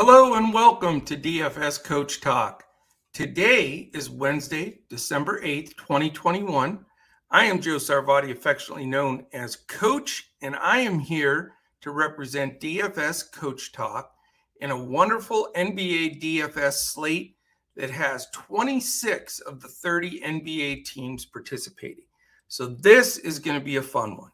Hello and welcome to DFS Coach Talk. Today is Wednesday, December 8th, 2021. I am Joe Sarvati, affectionately known as Coach, and I am here to represent DFS Coach Talk in a wonderful NBA DFS slate that has 26 of the 30 NBA teams participating. So this is going to be a fun one.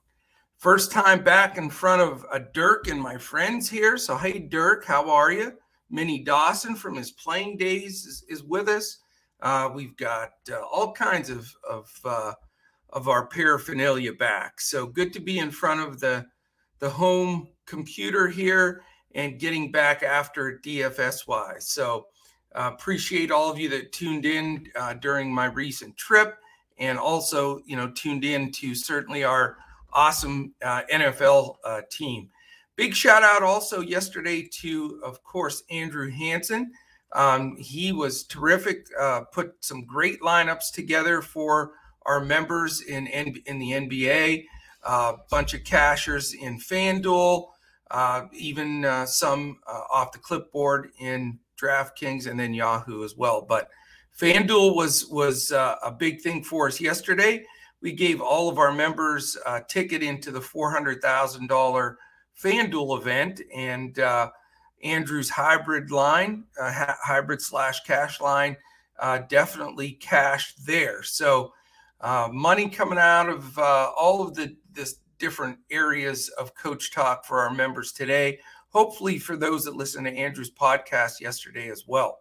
First time back in front of a Dirk and my friends here. So, hey, Dirk, how are you? Minnie Dawson from his playing days is, is with us. Uh, we've got uh, all kinds of of uh, of our paraphernalia back. So good to be in front of the the home computer here and getting back after DFSY. So uh, appreciate all of you that tuned in uh, during my recent trip and also you know tuned in to certainly our awesome uh, NFL uh, team. Big shout out also yesterday to, of course, Andrew Hanson. Um, he was terrific. Uh, put some great lineups together for our members in in the NBA. A uh, bunch of cashers in FanDuel, uh, even uh, some off the clipboard in DraftKings and then Yahoo as well. But FanDuel was was a big thing for us yesterday. We gave all of our members a ticket into the four hundred thousand dollar FanDuel event, and uh, Andrew's hybrid line, uh, hybrid slash cash line, uh, definitely cashed there. So uh, money coming out of uh, all of the this different areas of Coach Talk for our members today. Hopefully, for those that listen to Andrew's podcast yesterday as well.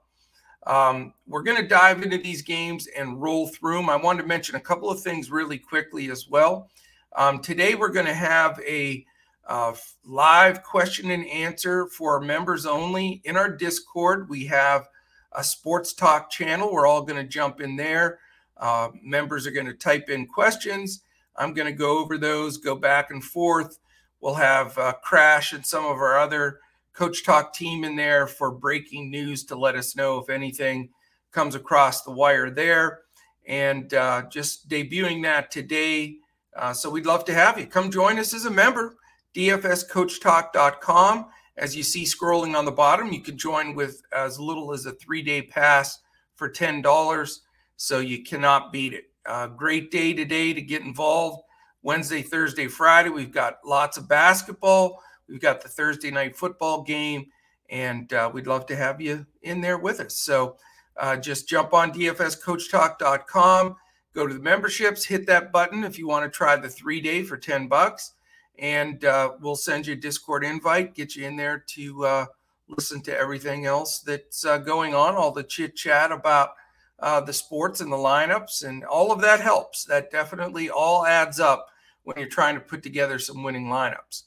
Um, we're going to dive into these games and roll through them. I wanted to mention a couple of things really quickly as well. Um, today, we're going to have a uh, live question and answer for members only in our Discord. We have a sports talk channel. We're all going to jump in there. Uh, members are going to type in questions. I'm going to go over those, go back and forth. We'll have uh, Crash and some of our other Coach Talk team in there for breaking news to let us know if anything comes across the wire there. And uh, just debuting that today. Uh, so we'd love to have you. Come join us as a member dfscoachtalk.com. As you see scrolling on the bottom, you can join with as little as a three day pass for $10. So you cannot beat it. Uh, great day today to get involved. Wednesday, Thursday, Friday, we've got lots of basketball. We've got the Thursday night football game, and uh, we'd love to have you in there with us. So uh, just jump on dfscoachtalk.com, go to the memberships, hit that button if you want to try the three day for 10 bucks and uh, we'll send you a Discord invite, get you in there to uh, listen to everything else that's uh, going on, all the chit chat about uh, the sports and the lineups, and all of that helps. That definitely all adds up when you're trying to put together some winning lineups.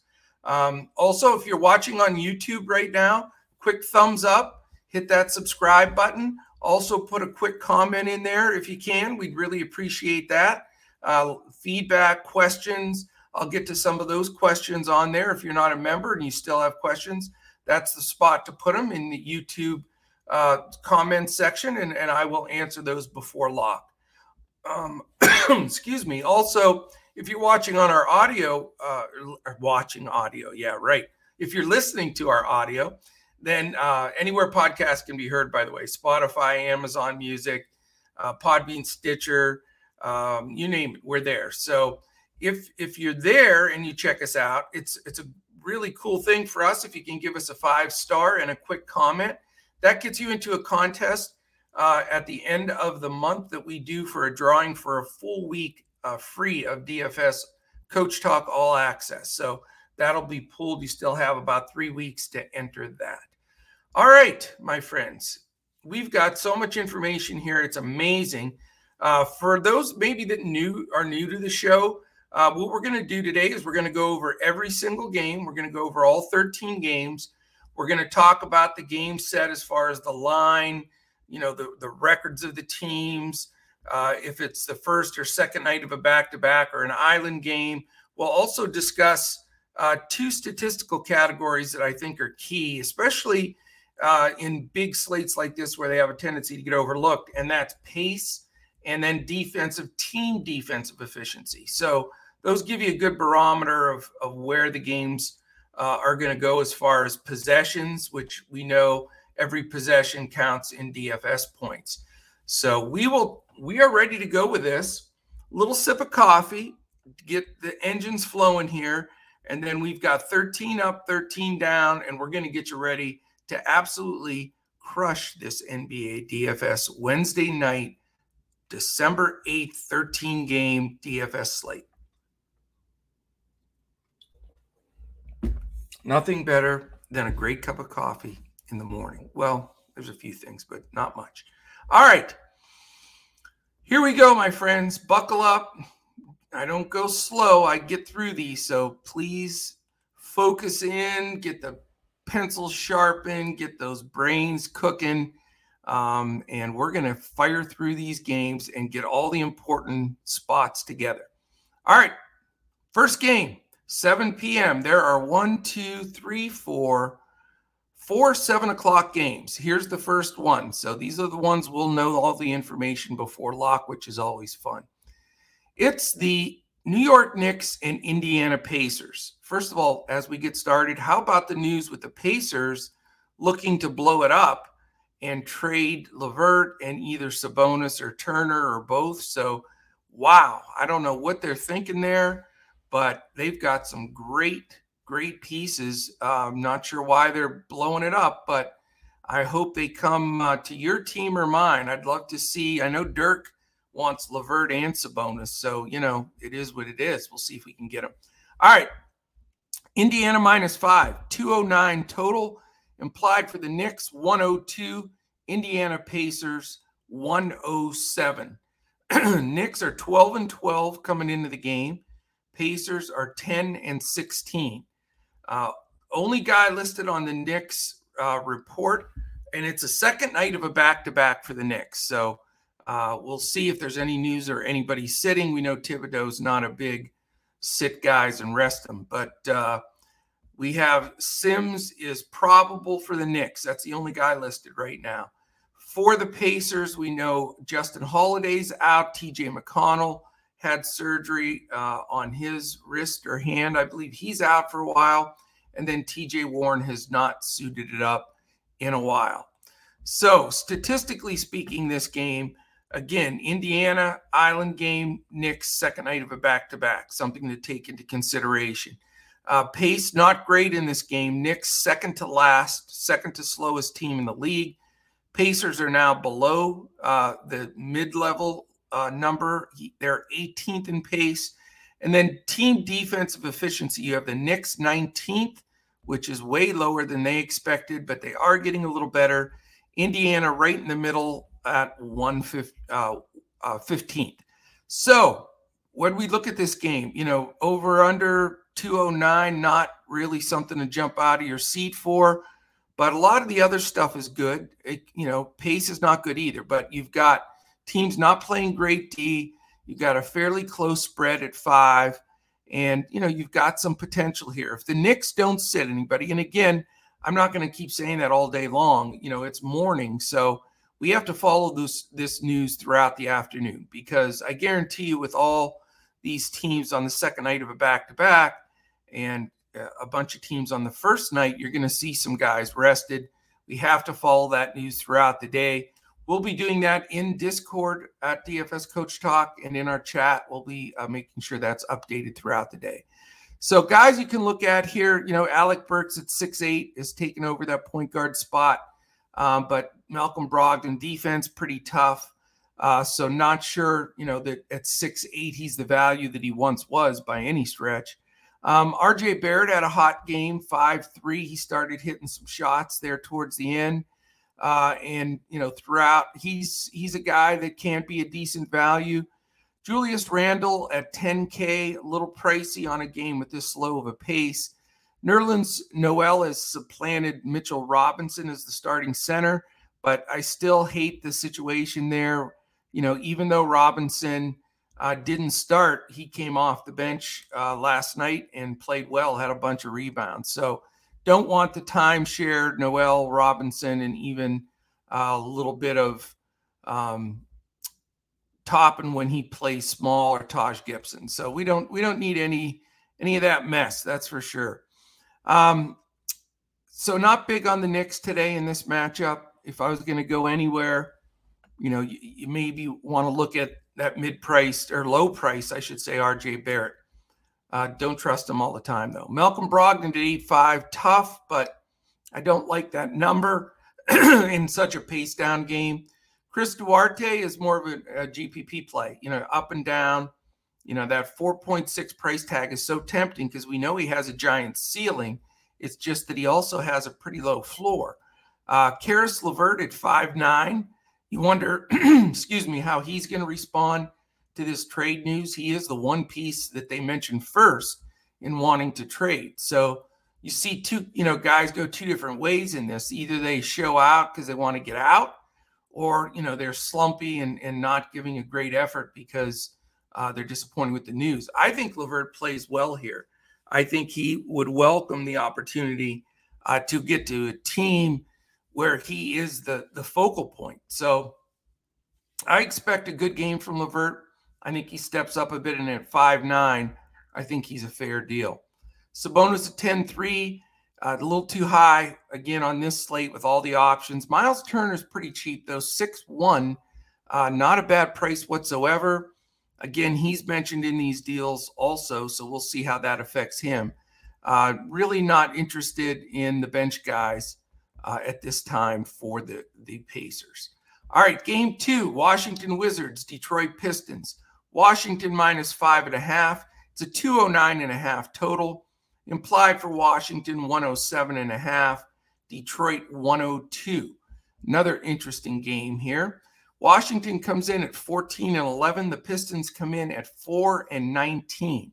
Um, also, if you're watching on YouTube right now, quick thumbs up, hit that subscribe button. Also, put a quick comment in there if you can. We'd really appreciate that. Uh, feedback, questions I'll get to some of those questions on there. If you're not a member and you still have questions, that's the spot to put them in the YouTube uh, comment section, and, and I will answer those before lock. Um, excuse me. Also, if you're watching on our audio, uh, watching audio, yeah, right. If you're listening to our audio, then uh, anywhere podcast can be heard, by the way Spotify, Amazon Music, uh, Podbean, Stitcher, um, you name it, we're there. So if if you're there and you check us out, it's it's a really cool thing for us if you can give us a five star and a quick comment. That gets you into a contest uh, at the end of the month that we do for a drawing for a full week uh, free of DFS Coach Talk All Access. So that'll be pulled. You still have about three weeks to enter that. All right, my friends, we've got so much information here. It's amazing. Uh, for those maybe that new are new to the show, uh, what we're going to do today is we're going to go over every single game. We're going to go over all 13 games. We're going to talk about the game set as far as the line, you know, the, the records of the teams, uh, if it's the first or second night of a back to back or an island game. We'll also discuss uh, two statistical categories that I think are key, especially uh, in big slates like this where they have a tendency to get overlooked, and that's pace and then defensive team defensive efficiency. So, those give you a good barometer of, of where the games uh, are going to go as far as possessions, which we know every possession counts in DFS points. So we will we are ready to go with this. Little sip of coffee, get the engines flowing here, and then we've got 13 up, 13 down, and we're going to get you ready to absolutely crush this NBA DFS Wednesday night, December 8th, 13 game DFS slate. Nothing better than a great cup of coffee in the morning. Well, there's a few things, but not much. All right. Here we go, my friends. Buckle up. I don't go slow. I get through these. So please focus in, get the pencils sharpened, get those brains cooking. Um, and we're going to fire through these games and get all the important spots together. All right. First game, 7 p.m. There are one, two, three, four, four seven o'clock games. Here's the first one. So these are the ones we'll know all the information before lock, which is always fun. It's the New York Knicks and Indiana Pacers. First of all, as we get started, how about the news with the Pacers looking to blow it up and trade LeVert and either Sabonis or Turner or both? So, wow, I don't know what they're thinking there, but they've got some great great pieces. Uh, not sure why they're blowing it up, but I hope they come uh, to your team or mine. I'd love to see. I know Dirk wants LeVert and Sabonis, so you know it is what it is. We'll see if we can get them. All right, Indiana minus five, 209 total implied for the Knicks, 102. Indiana Pacers, 107. Knicks are 12 and 12 coming into the game. Pacers are 10 and 16. Uh, only guy listed on the Knicks uh, report, and it's a second night of a back to back for the Knicks. So uh, we'll see if there's any news or anybody sitting. We know Thibodeau's not a big sit guys and rest them, but uh, we have Sims is probable for the Knicks. That's the only guy listed right now. For the Pacers, we know Justin Holiday's out. TJ McConnell had surgery uh, on his wrist or hand. I believe he's out for a while. And then TJ Warren has not suited it up in a while. So, statistically speaking, this game, again, Indiana Island game, Knicks second night of a back to back, something to take into consideration. Uh, pace not great in this game. Knicks second to last, second to slowest team in the league. Pacers are now below uh, the mid level uh, number. They're 18th in pace. And then team defensive efficiency, you have the Knicks 19th, which is way lower than they expected, but they are getting a little better. Indiana right in the middle at 1 uh, uh, 15th. So when we look at this game, you know, over under 209, not really something to jump out of your seat for, but a lot of the other stuff is good. It, you know, pace is not good either, but you've got – teams not playing great D. You've got a fairly close spread at five. And, you know, you've got some potential here. If the Knicks don't sit anybody, and again, I'm not going to keep saying that all day long. You know, it's morning. So we have to follow this this news throughout the afternoon because I guarantee you, with all these teams on the second night of a back to back and uh, a bunch of teams on the first night, you're going to see some guys rested. We have to follow that news throughout the day. We'll be doing that in Discord at DFS Coach Talk and in our chat. We'll be uh, making sure that's updated throughout the day. So, guys, you can look at here, you know, Alec Burks at six eight is taking over that point guard spot. Um, but Malcolm Brogdon defense pretty tough. Uh, so not sure, you know, that at six eight he's the value that he once was by any stretch. Um, RJ Barrett had a hot game, five three. He started hitting some shots there towards the end. Uh, and you know, throughout, he's he's a guy that can't be a decent value. Julius Randle at 10K, a little pricey on a game with this slow of a pace. Nerlens Noel has supplanted Mitchell Robinson as the starting center, but I still hate the situation there. You know, even though Robinson uh, didn't start, he came off the bench uh, last night and played well, had a bunch of rebounds. So don't want the timeshare Noel Robinson and even uh, a little bit of um, Toppin when he plays small or Taj Gibson. So we don't we don't need any any of that mess. That's for sure. Um, so not big on the Knicks today in this matchup. If I was going to go anywhere, you know, you, you maybe want to look at that mid-priced or low price, I should say, RJ Barrett. Uh, don't trust him all the time, though. Malcolm Brogdon to 8 tough, but I don't like that number in such a pace down game. Chris Duarte is more of a, a GPP play, you know, up and down. You know, that 4.6 price tag is so tempting because we know he has a giant ceiling. It's just that he also has a pretty low floor. Uh, Caris LeVert at five nine. You wonder, excuse me, how he's going to respond to this trade news. He is the one piece that they mentioned first in wanting to trade. So you see two, you know, guys go two different ways in this. Either they show out because they want to get out, or you know they're slumpy and and not giving a great effort because uh, they're disappointed with the news. I think LeVert plays well here. I think he would welcome the opportunity uh, to get to a team where he is the the focal point. So I expect a good game from LeVert. I think he steps up a bit and at five nine, I think he's a fair deal. Sabonis at 10 3, uh, a little too high again on this slate with all the options. Miles Turner's pretty cheap, though, 6 1. Uh, not a bad price whatsoever. Again, he's mentioned in these deals also, so we'll see how that affects him. Uh, really not interested in the bench guys uh, at this time for the, the Pacers. All right, game two Washington Wizards, Detroit Pistons. Washington minus five and a half. It's a 209 and a half total. Implied for Washington 107 and a half. Detroit 102. Another interesting game here. Washington comes in at 14 and 11. The Pistons come in at 4 and 19.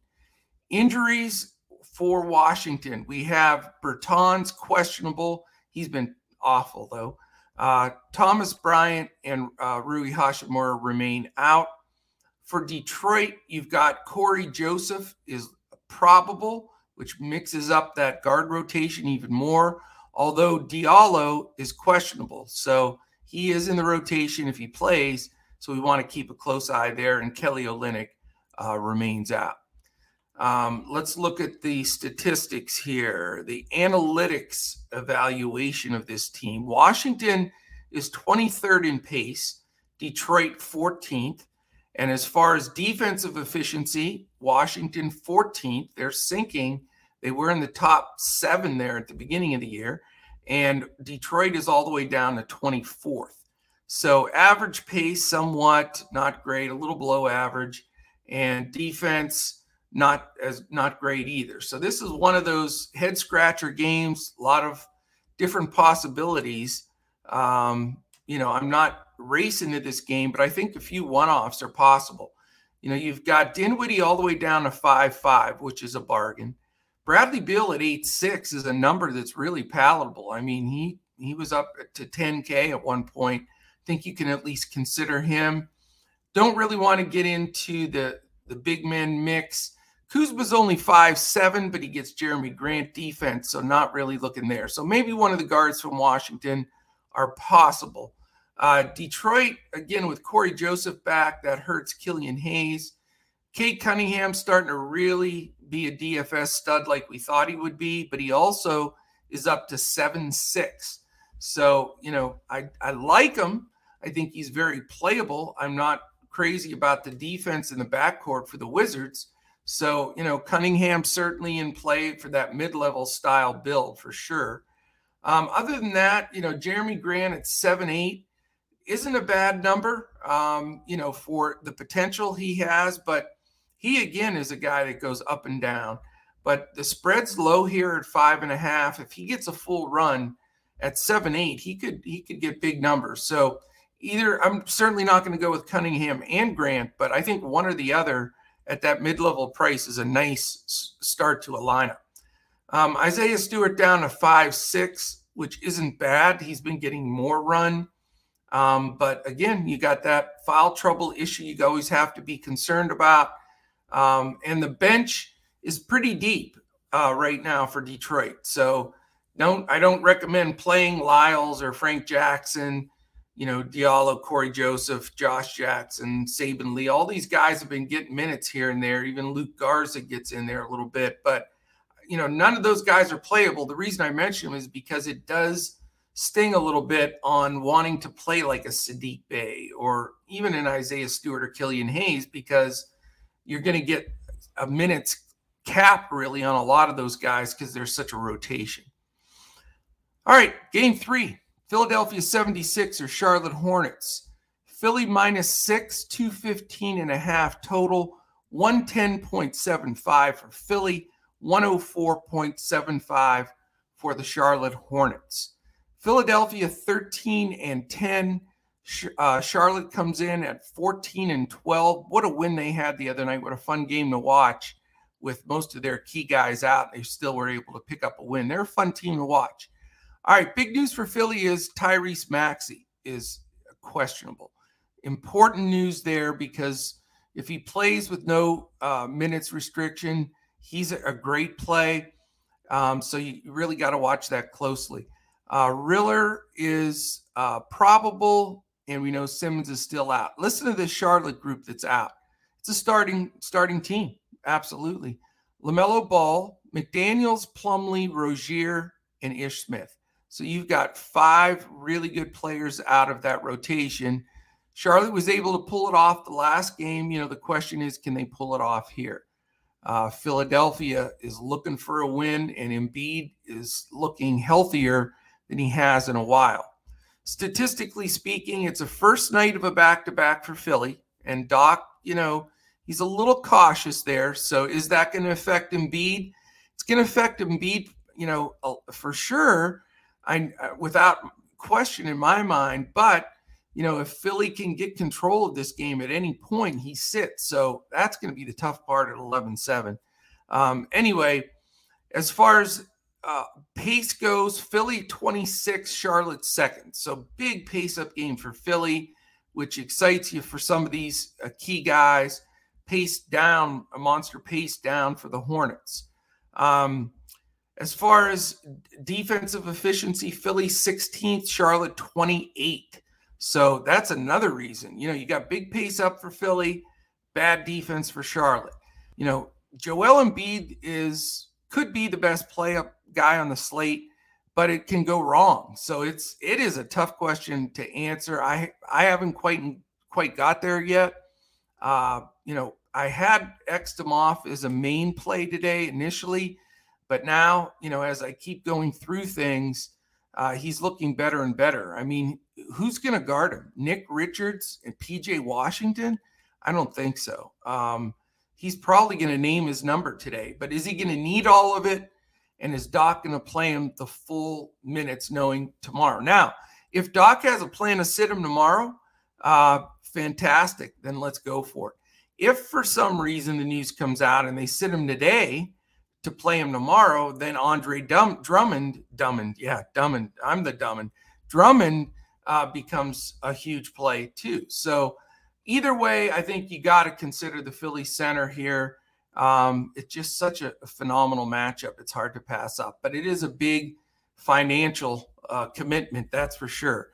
Injuries for Washington. We have Bertans questionable. He's been awful though. Uh, Thomas Bryant and uh, Rui Hachimura remain out. For Detroit, you've got Cory Joseph is probable, which mixes up that guard rotation even more. Although Diallo is questionable, so he is in the rotation if he plays. So we want to keep a close eye there. And Kelly Olynyk uh, remains out. Um, let's look at the statistics here. The analytics evaluation of this team. Washington is 23rd in pace, Detroit 14th. And as far as defensive efficiency, Washington 14th. They're sinking. They were in the top seven there at the beginning of the year. And Detroit is all the way down to 24th. So average pace, somewhat not great, a little below average. And defense, not as not great either. So this is one of those head scratcher games. A lot of different possibilities. Um, you know, I'm not racing into this game, but I think a few one-offs are possible. You know, you've got Dinwiddie all the way down to five five, which is a bargain. Bradley Beal at eight six is a number that's really palatable. I mean, he he was up to 10K at one point. I think you can at least consider him. Don't really want to get into the the big men mix. Kuzma's only five seven, but he gets Jerami Grant defense, so not really looking there. So maybe one of the guards from Washington are possible. Uh, Detroit, again, with Cory Joseph back, that hurts Killian Hayes. Cade Cunningham starting to really be a DFS stud like we thought he would be, but he also is up to 7 6. So, you know, I, I like him. I think he's very playable. I'm not crazy about the defense in the backcourt for the Wizards. So, you know, Cunningham certainly in play for that mid level style build for sure. Um, other than that, you know, Jerami Grant at 7 8 isn't a bad number, um, you know, for the potential he has. But he, again, is a guy that goes up and down. But the spread's low here at five and a half. If he gets a full run at seven, eight, he could he could get big numbers. So either I'm certainly not going to go with Cunningham and Grant, but I think one or the other at that mid-level price is a nice start to a lineup. Um, Isaiah Stewart down to five six, which isn't bad. He's been getting more run, um, but again, you got that foul trouble issue you always have to be concerned about, um, and the bench is pretty deep uh, right now for Detroit. So don't I don't recommend playing Lyles or Frank Jackson you know, Diallo, Cory Joseph, Josh Jackson, Saben Lee, all these guys have been getting minutes here and there. Even Luka Garza gets in there a little bit. But, you know, none of those guys are playable. The reason I mention them is because it does sting a little bit on wanting to play like a Saddiq Bey or even an Isaiah Stewart or Killian Hayes because you're going to get a minutes cap really on a lot of those guys because there's such a rotation. All right, game three Philadelphia 76 or Charlotte Hornets. Philly minus six, 215 and a half total, 110.75 for Philly, 104.75 for the Charlotte Hornets. Philadelphia 13 and 10. Uh, Charlotte comes in at 14 and 12. What a win they had the other night. What a fun game to watch with most of their key guys out. They still were able to pick up a win. They're a fun team to watch. All right, big news for Philly is Tyrese Maxey is questionable. Important news there because if he plays with no uh, minutes restriction, he's a, great play. Um, so you really got to watch that closely. Uh, Riller is uh, probable, and we know Simmons is still out. Listen to this Charlotte group that's out. It's a starting starting team, absolutely. LaMelo Ball, McDaniel's, Plumlee, Rozier, and Ish Smith. So you've got five really good players out of that rotation. Charlotte was able to pull it off the last game. You know, the question is, can they pull it off here? Uh, Philadelphia is looking for a win, and Embiid is looking healthier than he has in a while. Statistically speaking, it's a first night of a back to back for Philly. And Doc, you know, he's a little cautious there. So is that going to affect Embiid? It's going to affect Embiid, you know, for sure. I uh, without question in my mind. But you know, if Philly can get control of this game at any point, he sits. So that's going to be the tough part at 11 7. Um, anyway, as far as uh, pace goes, Philly 26, Charlotte second. So big pace up game for Philly, which excites you for some of these uh, key guys. Pace down, a monster pace down for the Hornets. Um, as far as defensive efficiency, Philly 16th, Charlotte 28. So that's another reason. You know, you got big pace up for Philly, bad defense for Charlotte. You know, Joel Embiid is could be the best play up guy on the slate, but it can go wrong. So it's it is a tough question to answer. I I haven't quite quite got there yet. Uh, you know, I had X'd him off as a main play today initially, but now you know as I keep going through things, uh, he's looking better and better. I mean, who's going to guard him? Nick Richards and PJ Washington? I don't think so. Um, he's probably going to name his number today, but is he going to need all of it? And is Doc going to play him the full minutes knowing tomorrow? Now, if Doc has a plan to sit him tomorrow, uh, fantastic. Then let's go for it. If for some reason the news comes out and they sit him today to play him tomorrow, then Andre Dum- Drummond, Drummond, yeah, Drummond, I'm the Drummond, Drummond uh, becomes a huge play too. So either way, I think you got to consider the Philly center here. Um, it's just such a, phenomenal matchup. It's hard to pass up, but it is a big financial uh, commitment, that's for sure.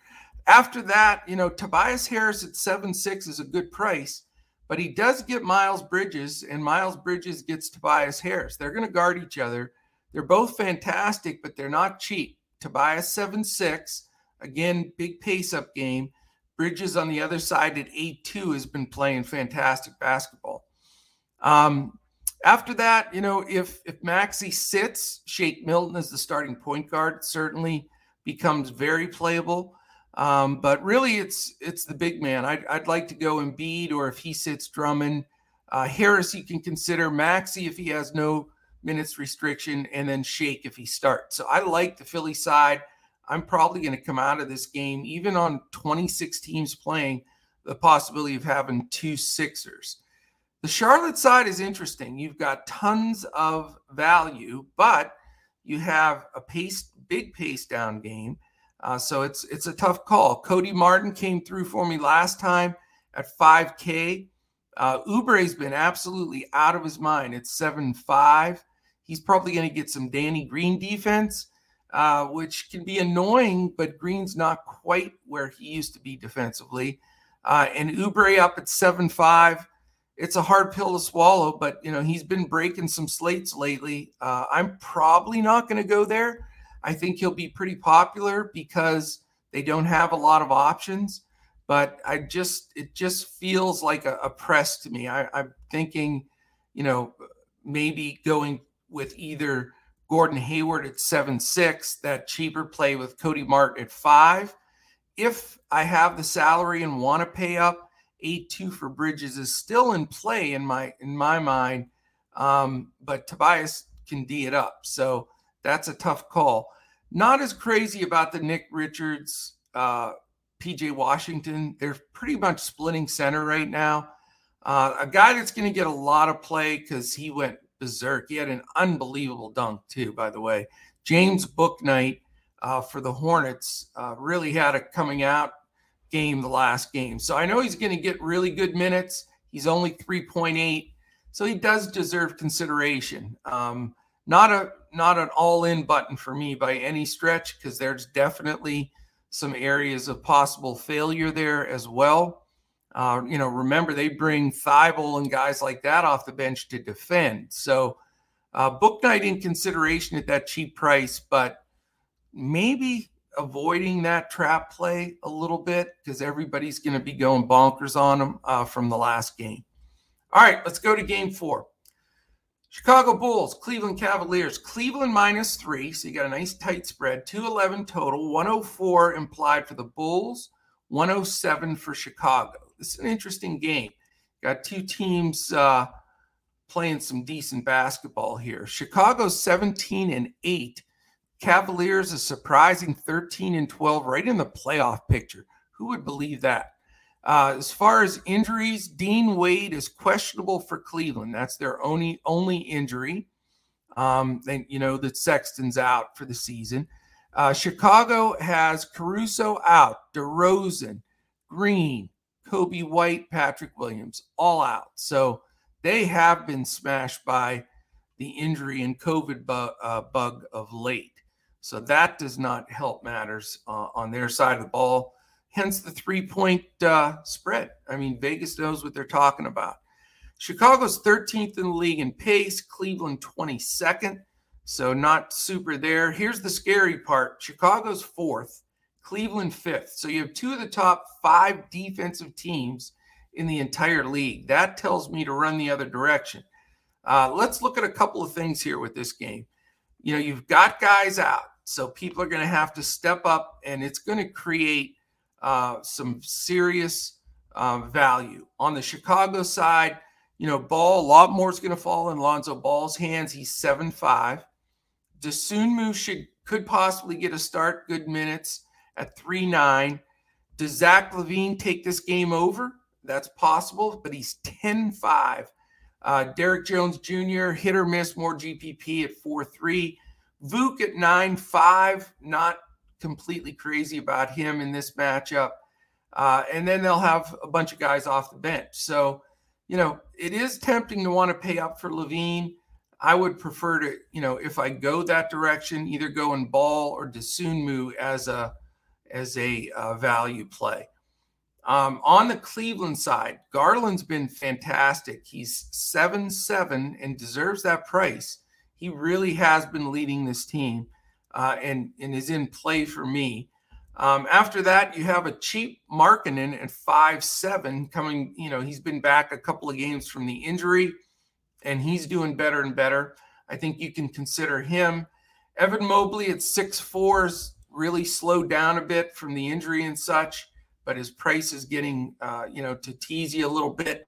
After that, you know, Tobias Harris at seven six is a good price, but he does get Miles Bridges, and Miles Bridges gets Tobias Harris. They're going to guard each other. They're both fantastic, but they're not cheap. Tobias seven six, again, big pace up game. Bridges on the other side at eight two has been playing fantastic basketball. Um, after that, you know, if if Maxey sits, Shake Milton as the starting point guard certainly becomes very playable. Um, but really, it's it's the big man. I'd, I'd like to go Embiid, or if he sits Drummond, uh, Harris you can consider Maxey if he has no minutes restriction, and then Shake if he starts. So I like the Philly side. I'm probably going to come out of this game, even on 26 teams playing, the possibility of having two Sixers. The Charlotte side is interesting. You've got tons of value, but you have a pace, big pace down game. Uh, so it's it's a tough call. Cody Martin came through for me last time at 5K. Uh, Oubre's been absolutely out of his mind. It's 7 5. He's probably going to get some Danny Green defense, uh, which can be annoying, but Green's not quite where he used to be defensively. Uh, and Oubre up at 7 5 it's a hard pill to swallow, but you know he's been breaking some slates lately. Uh, I'm probably not going to go there. I think he'll be pretty popular because they don't have a lot of options. But I just it just feels like a, a press to me. I, I'm thinking, you know, maybe going with either Gordon Hayward at seven six, that cheaper play with Cody Martin at five. If I have the salary and want to pay up, eight two for Bridges is still in play in my in my mind. Um, but Tobias can D it up, so that's a tough call. Not as crazy about the Nick Richards, uh, PJ Washington. They're pretty much splitting center right now. Uh, a guy that's going to get a lot of play because he went berserk. He had an unbelievable dunk too, by the way. James Bouknight uh, for the Hornets uh, really had a coming out game the last game. So I know he's going to get really good minutes. He's only 3.8, so he does deserve consideration. Um, not a not an all-in button for me by any stretch because there's definitely some areas of possible failure there as well. Uh, you know, remember they bring Thibault and guys like that off the bench to defend. So uh, Bouknight in consideration at that cheap price, but maybe avoiding that trap play a little bit because everybody's going to be going bonkers on them uh, from the last game. All right, let's go to game four. Chicago Bulls, Cleveland Cavaliers. Cleveland minus three. So you got a nice tight spread. 211 total, 104 implied for the Bulls, 107 for Chicago. This is an interesting game. Got two teams uh, playing some decent basketball here. Chicago's 17 and 8 Cavaliers a surprising 13 and 12 right in the playoff picture. Who would believe that? Uh, as far as injuries, Dean Wade is questionable for Cleveland. That's their only only injury. Um, and you know that Sexton's out for the season. Uh, Chicago has Caruso out, DeRozan, Green, Coby White, Patrick Williams, all out. So they have been smashed by the injury and COVID bu- uh, bug of late. So that does not help matters uh, on their side of the ball. Hence the three point uh, spread. I mean, Vegas knows what they're talking about. Chicago's 13th in the league in pace, Cleveland 22nd. So not super there. Here's the scary part Chicago's fourth, Cleveland fifth. So you have two of the top five defensive teams in the entire league. That tells me to run the other direction. Uh, let's look at a couple of things here with this game you know, you've got guys out. So people are going to have to step up and it's going to create uh, some serious uh, value. On the Chicago side, you know, Ball, a lot more is going to fall in Lonzo Ball's hands. He's 7 5. Dosunmu should could possibly get a start, good minutes at 3 9. Does Zach LaVine take this game over? That's possible, but he's 10 5. Uh, Derrick Jones Jr., hit or miss, more GPP at 4 3. Vuk at 9 5, not completely crazy about him in this matchup. Uh, and then they'll have a bunch of guys off the bench. So, you know, it is tempting to want to pay up for LaVine. I would prefer to, you know, if I go that direction, either go in Ball or Dosunmu as a as a uh, value play. Um, on the Cleveland side, Garland's been fantastic. He's 7 7 and deserves that price. He really has been leading this team uh, and, and is in play for me. Um, after that, you have a cheap Markkanen at 5 7 coming. You know, he's been back a couple of games from the injury and he's doing better and better. I think you can consider him. Evan Mobley at 6 4 really slowed down a bit from the injury and such but his price is getting, uh, you know, to tease you a little bit.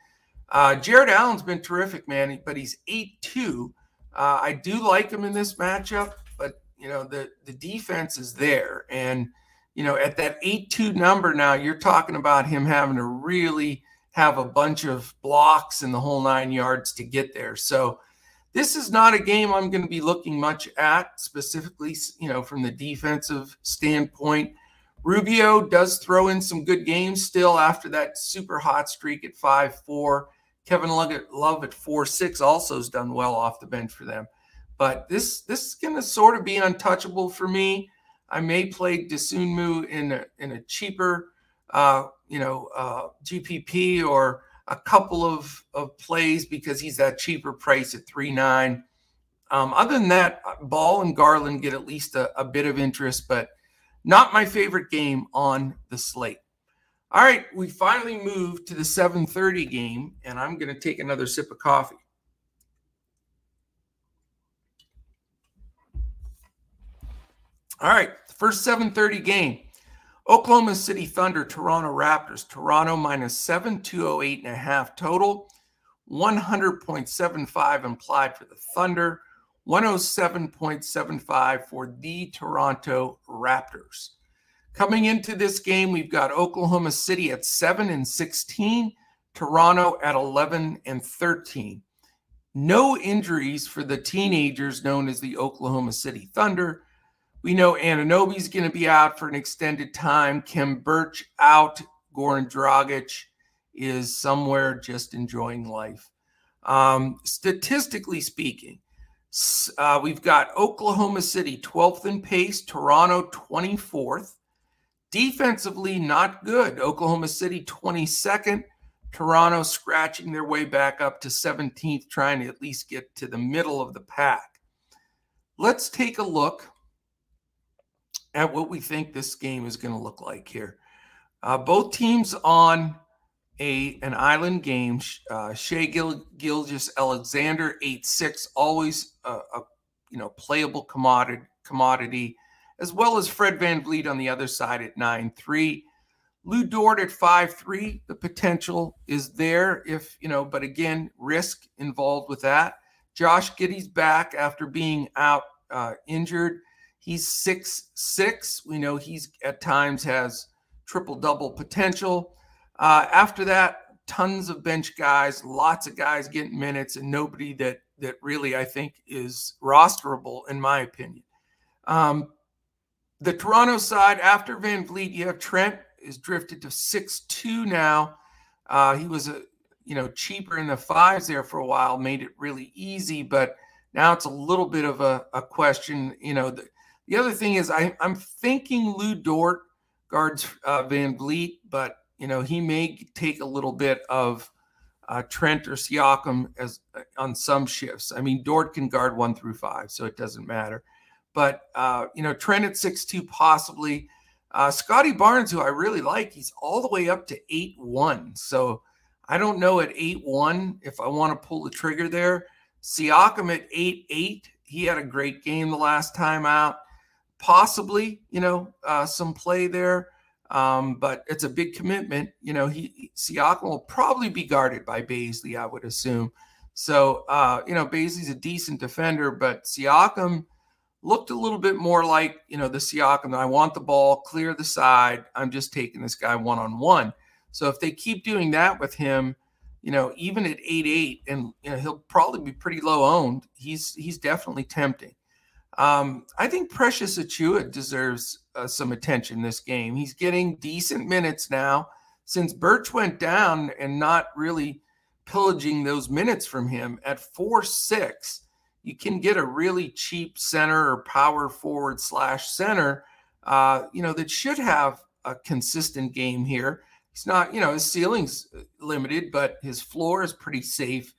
Uh, Jarrett Allen's been terrific, man, but he's 8 2. Uh, I do like him in this matchup, but, you know, the, the defense is there. And, you know, at that 8 2 number now, you're talking about him having to really have a bunch of blocks in the whole nine yards to get there. So, this is not a game I'm going to be looking much at specifically, you know, from the defensive standpoint. Rubio does throw in some good games still after that super hot streak at 5 4. Kevin Love at 4 6 also has done well off the bench for them. But this this is going to sort of be untouchable for me. I may play Dosunmu in a, in a cheaper, uh, you know, uh, GPP, or a couple of, of plays because he's that cheaper price at 3 9. Um, other than that, Ball and Garland get at least a, a bit of interest, but not my favorite game on the slate. All right, we finally moved to the 7:30 game, and I'm going to take another sip of coffee. All right, first 7:30 game. Oklahoma City Thunder, Toronto Raptors. Toronto minus 7, 208 and a half total. 100.75 implied for the Thunder. 107.75 for the Toronto Raptors. Coming into this game, we've got Oklahoma City at 7 and 16, Toronto at 11 and 13. No injuries for the teenagers known as the Oklahoma City Thunder. We know Anunoby's going to be out for an extended time. Khem Birch out. Goran Dragic is somewhere just enjoying life. Um, statistically speaking, uh, we've got Oklahoma City 12th in pace, Toronto 24th. Defensively, not good. Oklahoma City 22nd, Toronto scratching their way back up to 17th, trying to at least get to the middle of the pack. Let's take a look at what we think this game is going to look like here. Uh, both teams on a an island game. Uh, Shai Gil, Gilgeous Alexander eight six, always a, a, you know playable commodity commodity, as well as Fred VanVleet on the other side at nine three. Lu Dort at five three. The potential is there if you know, but again, risk involved with that. Josh Giddey's back after being out uh, injured. He's six six. We know he's at times has triple double potential. Uh, after that, tons of bench guys, lots of guys getting minutes, and nobody that that really I think is rosterable in my opinion. Um, the Toronto side, after VanVleet, you have Trent is drifted to six two now. Uh, he was a you know cheaper in the fives there for a while, made it really easy, but now it's a little bit of a, a question. You know, the, the other thing is I, I'm thinking Lu Dort guards uh, VanVleet, but you know he may take a little bit of uh, Trent or Siakam as uh, on some shifts. I mean, Dort can guard one through five, so it doesn't matter. But uh, you know, Trent at six two possibly. Uh, Scottie Barnes, who I really like, he's all the way up to eight one. So I don't know at eight one if I want to pull the trigger there. Siakam at eight eight, he had a great game the last time out possibly, you know, uh, some play there. Um, but it's a big commitment. You know, he Siakam will probably be guarded by Bazley, I would assume. So, uh, you know, Bazley's a decent defender, but Siakam looked a little bit more like, you know, the Siakam. I want the ball, clear the side. I'm just taking this guy one on one. So if they keep doing that with him, you know, even at eight eight, and you know, he'll probably be pretty low owned. He's he's definitely tempting. Um, I think Precious Achiuwa deserves uh, some attention this game. He's getting decent minutes now since Birch went down and not really pillaging those minutes from him at 4 6. You can get a really cheap center or power forward slash center, uh, you know, that should have a consistent game here. He's not, you know, his ceiling's uh, limited, but his floor is pretty safe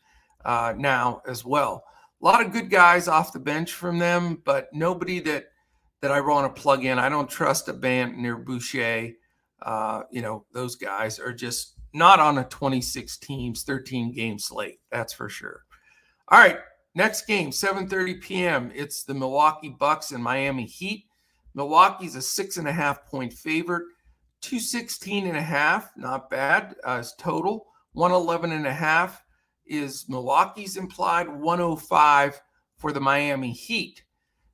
uh, now as well a lot of good guys off the bench from them, but nobody that that I want to plug in. I don't trust a band near Boucher. Uh, you know, those guys are just not on a 26 teams, 13 game slate. That's for sure. All right, next game, 7:30 p.m. It's the Milwaukee Bucks and Miami Heat. Milwaukee's a six and a half point favorite. 216 and a half, not bad uh, total. 111 and a half is Milwaukee's implied 105 for the Miami Heat.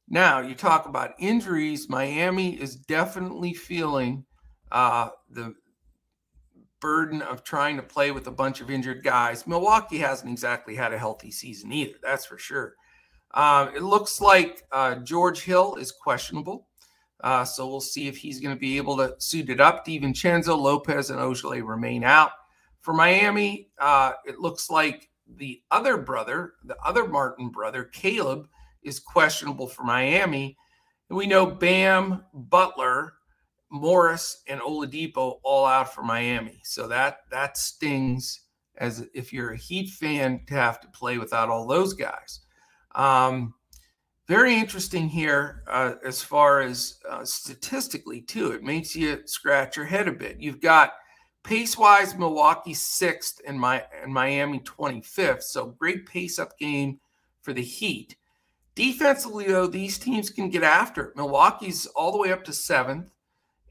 Now, you talk about injuries. Miami is definitely feeling uh, the burden of trying to play with a bunch of injured guys. Milwaukee hasn't exactly had a healthy season either, that's for sure. Uh, it looks like uh, George Hill is questionable. Uh, so we'll see if he's going to be able to suit it up. DiVincenzo, Lopez, and Ojeleye remain out. For Miami, uh, it looks like the other brother, the other Martin brother, Caleb, is questionable for Miami. And we know Bam, Butler, Morris, and Oladipo all out for Miami. So that that stings as if you're a Heat fan to have to play without all those guys. Um, very interesting here uh, as far as uh, statistically too. It makes you scratch your head a bit. You've got pace wise Milwaukee sixth and my and Miami 25th. So great pace up game for the Heat. Defensively, though, these teams can get after it. Milwaukee's all the way up to seventh,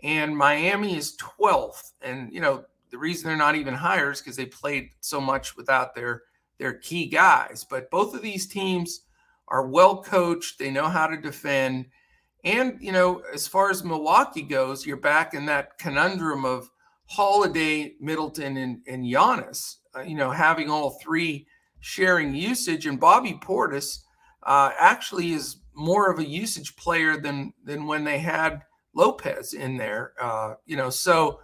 and Miami is 12th. And you know, the reason they're not even higher is because they played so much without their their key guys. But both of these teams are well coached. They know how to defend. And, you know, as far as Milwaukee goes, you're back in that conundrum of Holiday, Middleton, and, and Giannis, uh, you know, having all three sharing usage. And Bobby Portis uh, actually is more of a usage player than than when they had Lopez in there. Uh, you know, so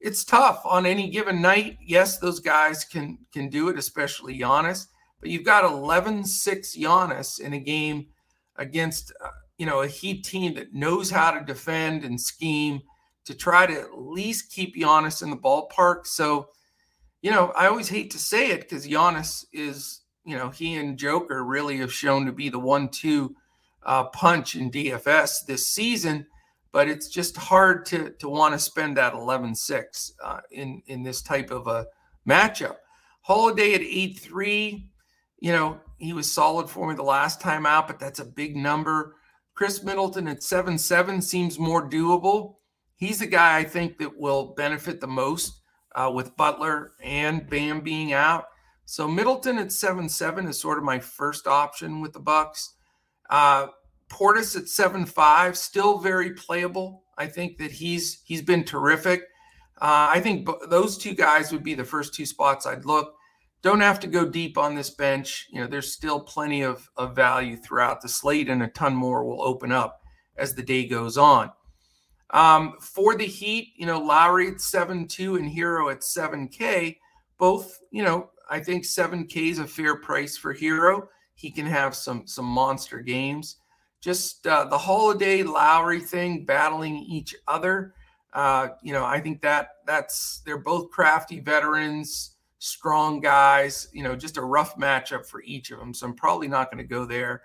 it's tough on any given night. Yes, those guys can can do it, especially Giannis. But you've got 11-6 Giannis in a game against uh, you know a Heat team that knows how to defend and scheme to try to at least keep Giannis in the ballpark. So, you know, I always hate to say it because Giannis is, you know, he and Joker really have shown to be the one-two uh, punch in DFS this season. But it's just hard to to want to spend that 11-6 uh, in in this type of a matchup. Holiday at 8-3 you know, he was solid for me the last time out, but that's a big number. Khris Middleton at 7 7 seems more doable. He's the guy I think that will benefit the most uh, with Butler and Bam being out. So Middleton at 7 7 is sort of my first option with the Bucks. Uh, Portis at 7 5, still very playable. I think that he's he's been terrific. Uh, I think b- those two guys would be the first two spots I'd look don't have to go deep on this bench. You know, there's still plenty of, of value throughout the slate, and a ton more will open up as the day goes on. Um, for the Heat, you know, Lowry at 7 2 and Herro at 7K. Both, you know, I think 7K is a fair price for Herro. He can have some some monster games. Just uh, the Holiday Lowry thing, battling each other. Uh, you know, I think that that's they're both crafty veterans strong guys, you know, just a rough matchup for each of them. So I'm probably not going to go there.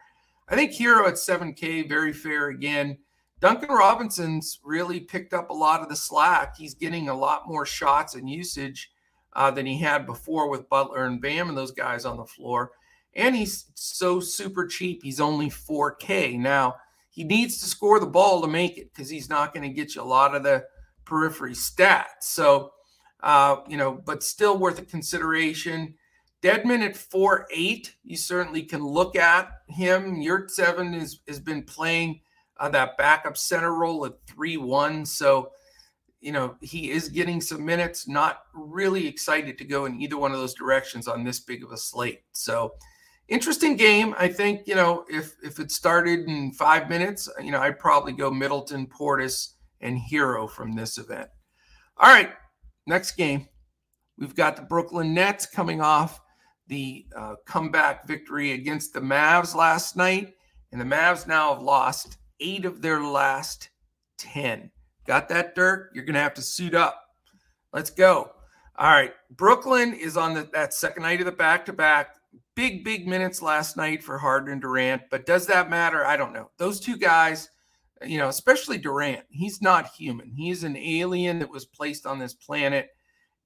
I think Herro at 7K, very fair again. Duncan Robinson's really picked up a lot of the slack. He's getting a lot more shots and usage uh, than he had before with Butler and Bam and those guys on the floor. And he's so super cheap. He's only 4K. Now, he needs to score the ball to make it because he's not going to get you a lot of the periphery stats. So, uh, you know, but still worth a consideration. Dedmon at four eight, you certainly can look at him. Yurtseven has has been playing uh, that backup center role at three one, so you know he is getting some minutes. Not really excited to go in either one of those directions on this big of a slate. So interesting game. I think you know if if it started in five minutes, you know I'd probably go Middleton, Portis, and Herro from this event. All right, Next game, we've got the Brooklyn Nets coming off the uh, comeback victory against the Mavs last night. And the Mavs now have lost eight of their last 10. Got that, Dirk? You're to have to suit up. Let's go. All right. Brooklyn is on the, that second night of the back to back. Big, big minutes last night for Harden and Durant. But does that matter? I don't know. Those two guys you know, especially Durant. He's not human. He's an alien that was placed on this planet.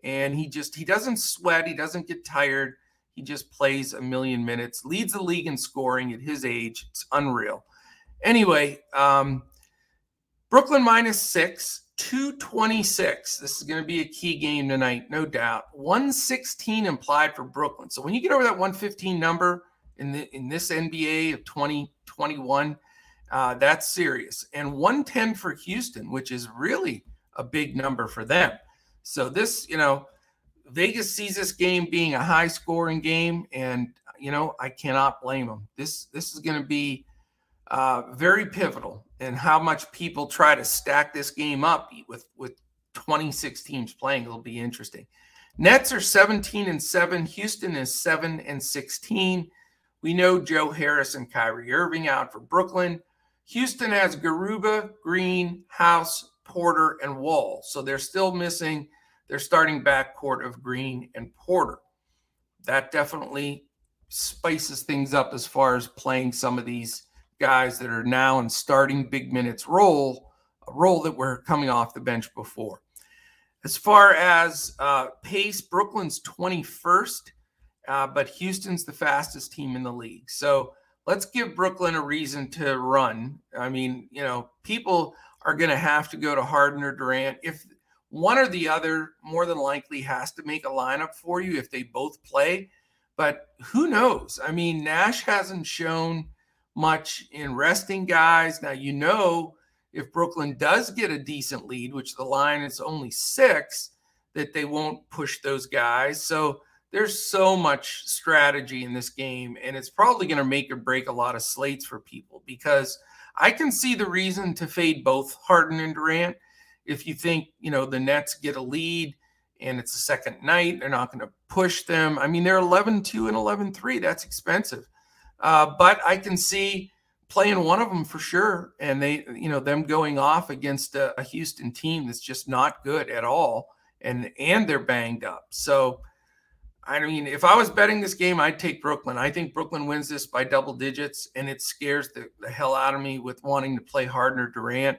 And he just, he doesn't sweat. He doesn't get tired. He just plays a million minutes, leads the league in scoring at his age. It's unreal. Anyway, um, Brooklyn minus six, 226. This is going to be a key game tonight, no doubt. 116 implied for Brooklyn. So when you get over that 115 number in the in this NBA of 2021, uh, that's serious. And 110 for Houston, which is really a big number for them. So this, you know, Vegas sees this game being a high scoring game, and you know I cannot blame them. This this is going to be uh, very pivotal in how much people try to stack this game up with with 26 teams playing. It'll be interesting. Nets are 17 and 7. Houston is 7 and 16. We know Joe Harris and Kyrie Irving out for Brooklyn. Houston has Garuba, Green, House, Porter, and Wall. So they're still missing their starting backcourt of Green and Porter. that definitely spices things up as far as playing some of these guys that are now in starting big minutes role, a role that were coming off the bench before. As far as uh, pace, Brooklyn's 21st, uh, but Houston's the fastest team in the league. So let's give Brooklyn a reason to run. I mean, you know, people are going to have to go to Harden or Durant. If one or the other, more than likely, has to make a lineup for you if they both play. But who knows? I mean, Nash hasn't shown much in resting guys. Now, you know, if Brooklyn does get a decent lead, which the line is only six, that they won't push those guys. So there's so much strategy in this game, and it's probably going to make or break a lot of slates for people because I can see the reason to fade both Harden and Durant. If you think, you know, the Nets get a lead and it's the second night, they're not going to push them. I mean, they're 11 2 and 11 3. That's expensive. Uh, but I can see playing one of them for sure. And they, you know, them going off against a, a, Houston team that's just not good at all, and and they're banged up. So, I mean, if I was betting this game, I'd take Brooklyn. I think Brooklyn wins this by double digits, and it scares the, the hell out of me with wanting to play Harden or Durant.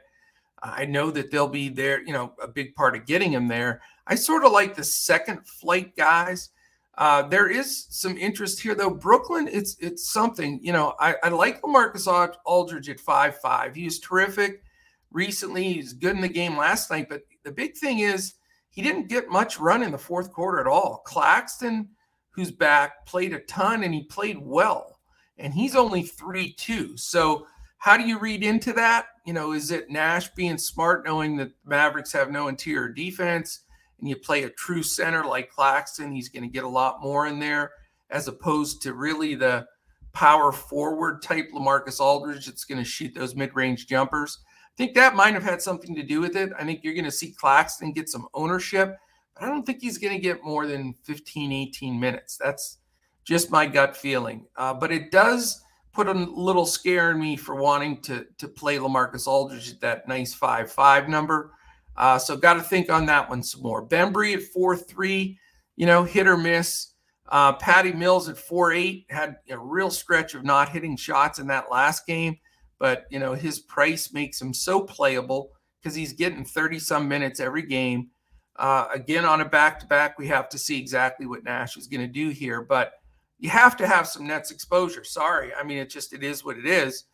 I know that they'll be there, you know, a big part of getting him there. I sort of like the second flight guys. Uh, there is some interest here, though. Brooklyn, it's it's something. You know, I, I like LaMarcus Aldridge at five five. He was terrific recently. He's good in the game last night, but the big thing is he didn't get much run in the fourth quarter at all. Claxton, who's back, played a ton and he played well, and he's only three two. So how do you read into that? You know, is it Nash being smart, knowing that Mavericks have no interior defense? And you play a true center like Claxton, he's going to get a lot more in there as opposed to really the power forward type LaMarcus Aldridge that's going to shoot those mid range jumpers. I think that might have had something to do with it. I think you're going to see Claxton get some ownership, but I don't think he's going to get more than 15, 18 minutes. That's just my gut feeling. Uh, but it does put a little scare in me for wanting to to play LaMarcus Aldridge at that nice five five number. Uh, so got to think on that one some more. Bembry at four three, you know, hit or miss. Uh, Patty Mills at four eight had a real stretch of not hitting shots in that last game, but you know his price makes him so playable because he's getting thirty some minutes every game. Uh, again, on a back to back, we have to see exactly what Nash is going to do here, but you have to have some Nets exposure. Sorry, I mean it just it is what it is.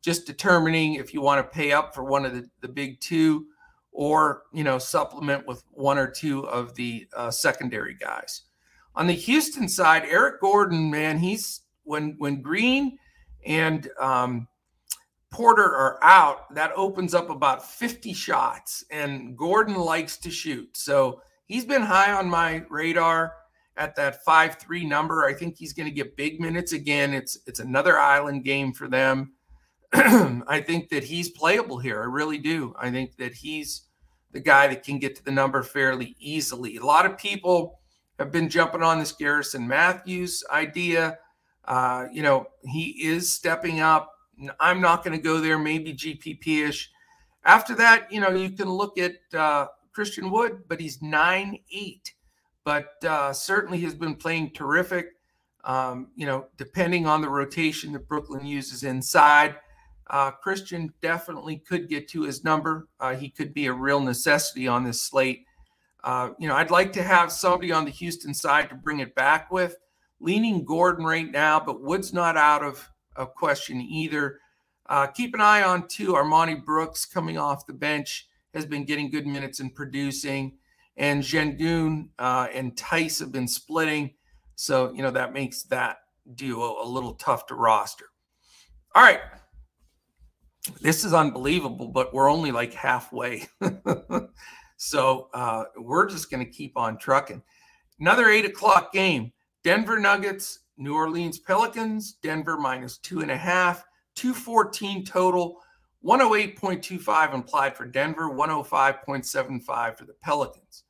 Just determining if you want to pay up for one of the the big two or you know supplement with one or two of the uh, secondary guys. On the Houston side, Eric Gordon, man, he's when when Green and um, Porter are out, that opens up about 50 shots, and Gordon likes to shoot, so he's been high on my radar at that five three number. I think he's going to get big minutes again. It's it's another island game for them. I think that he's playable here. I really do. I think that he's the guy that can get to the number fairly easily. A lot of people have been jumping on this Garrison Mathews idea. Uh, you know, he is stepping up. I'm not going to go there, maybe GPP ish. After that, you know, you can look at uh, Christian Wood, but he's 9 8, but uh, certainly has been playing terrific. Um, you know, depending on the rotation that Brooklyn uses inside. Uh, Christian definitely could get to his number. Uh, he could be a real necessity on this slate. Uh, you know, I'd like to have somebody on the Houston side to bring it back with. Leaning Gordon right now, but Wood's not out of, of question either. Uh, keep an eye on too. Armoni Brooks coming off the bench has been getting good minutes and producing, and Sengun uh, and Tice have been splitting. So you know that makes that duo a little tough to roster. All right, this is unbelievable, but we're only like halfway. so uh, we're just going to keep on trucking. Another eight o'clock game Denver Nuggets, New Orleans Pelicans, Denver minus two and a half, 214 total, 108.25 implied for Denver, 105.75 for the Pelicans.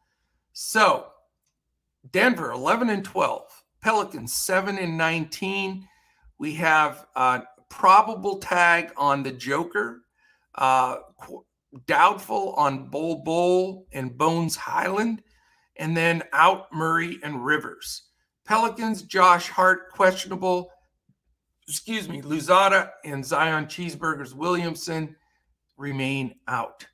So Denver 11 and 12, Pelicans 7 and 19. We have uh, probable tag on the Joker, uh, doubtful on Bol Bol and Bones Hyland, and then out Murray and Rivers. Pelicans, Josh Hart, questionable. Excuse me, Luzada and Zion Cheeseburgers Williamson remain out.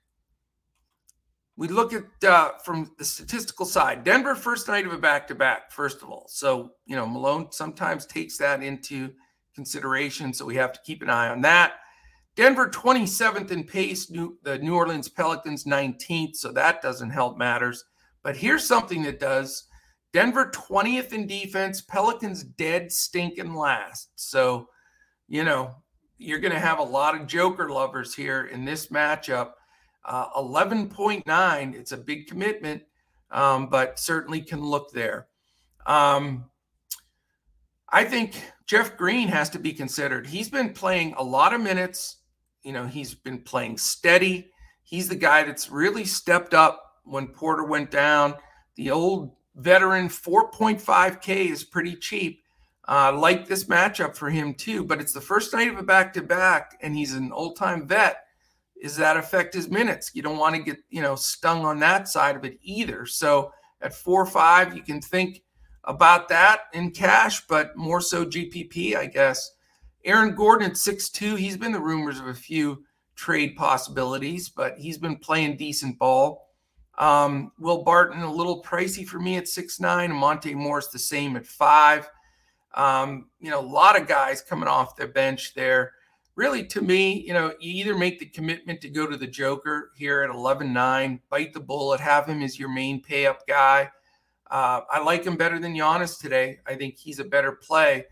We look at uh, from the statistical side. Denver first night of a back to back. First of all, so you know Malone sometimes takes that into consideration, so we have to keep an eye on that. Denver 27th in pace, New, the New Orleans Pelicans 19th, so that doesn't help matters. But here's something that does. Denver 20th in defense, Pelicans dead stinking last. So, you know, you're going to have a lot of Joker lovers here in this matchup. Uh, 11.9, it's a big commitment, um, but certainly can look there. Um, I think Jeff Green has to be considered. He's been playing a lot of minutes. You know, he's been playing steady. He's the guy that's really stepped up when Porter went down. The old veteran 4.5K is pretty cheap. Uh, like this matchup for him too, but it's the first night of a back to back, and he's an old time vet. Does that affect his minutes? You don't want to get you know stung on that side of it either. So at four five, you can think about that in cash, but more so GPP, I guess. Aaron Gordon at six two, he's been the rumors of a few trade possibilities, but he's been playing decent ball. Um, Will Barton a little pricey for me at six nine. Monte Morris the same at five. Um, you know, a lot of guys coming off the bench there. Really, to me, you know, you either make the commitment to go to the Joker here at 11 9, bite the bullet, have him as your main pay up guy. Uh, I like him better than Giannis today. I think he's a better play.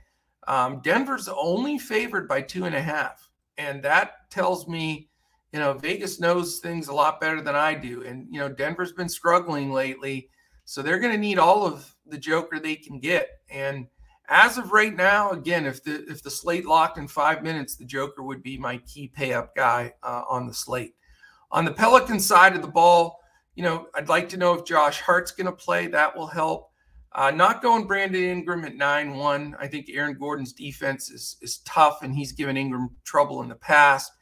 Um, Denver's only favored by two and a half. And that tells me you know, Vegas knows things a lot better than I do. And, you know, Denver's been struggling lately. So they're going to need all of the joker they can get. And as of right now, again, if the if the slate locked in five minutes, the joker would be my key pay up guy uh, on the slate. On the Pelican side of the ball, you know, I'd like to know if Josh Hart's going to play. That will help. Uh, not going Brandon Ingram at 9 1. I think Aaron Gordon's defense is, is tough, and he's given Ingram trouble in the past.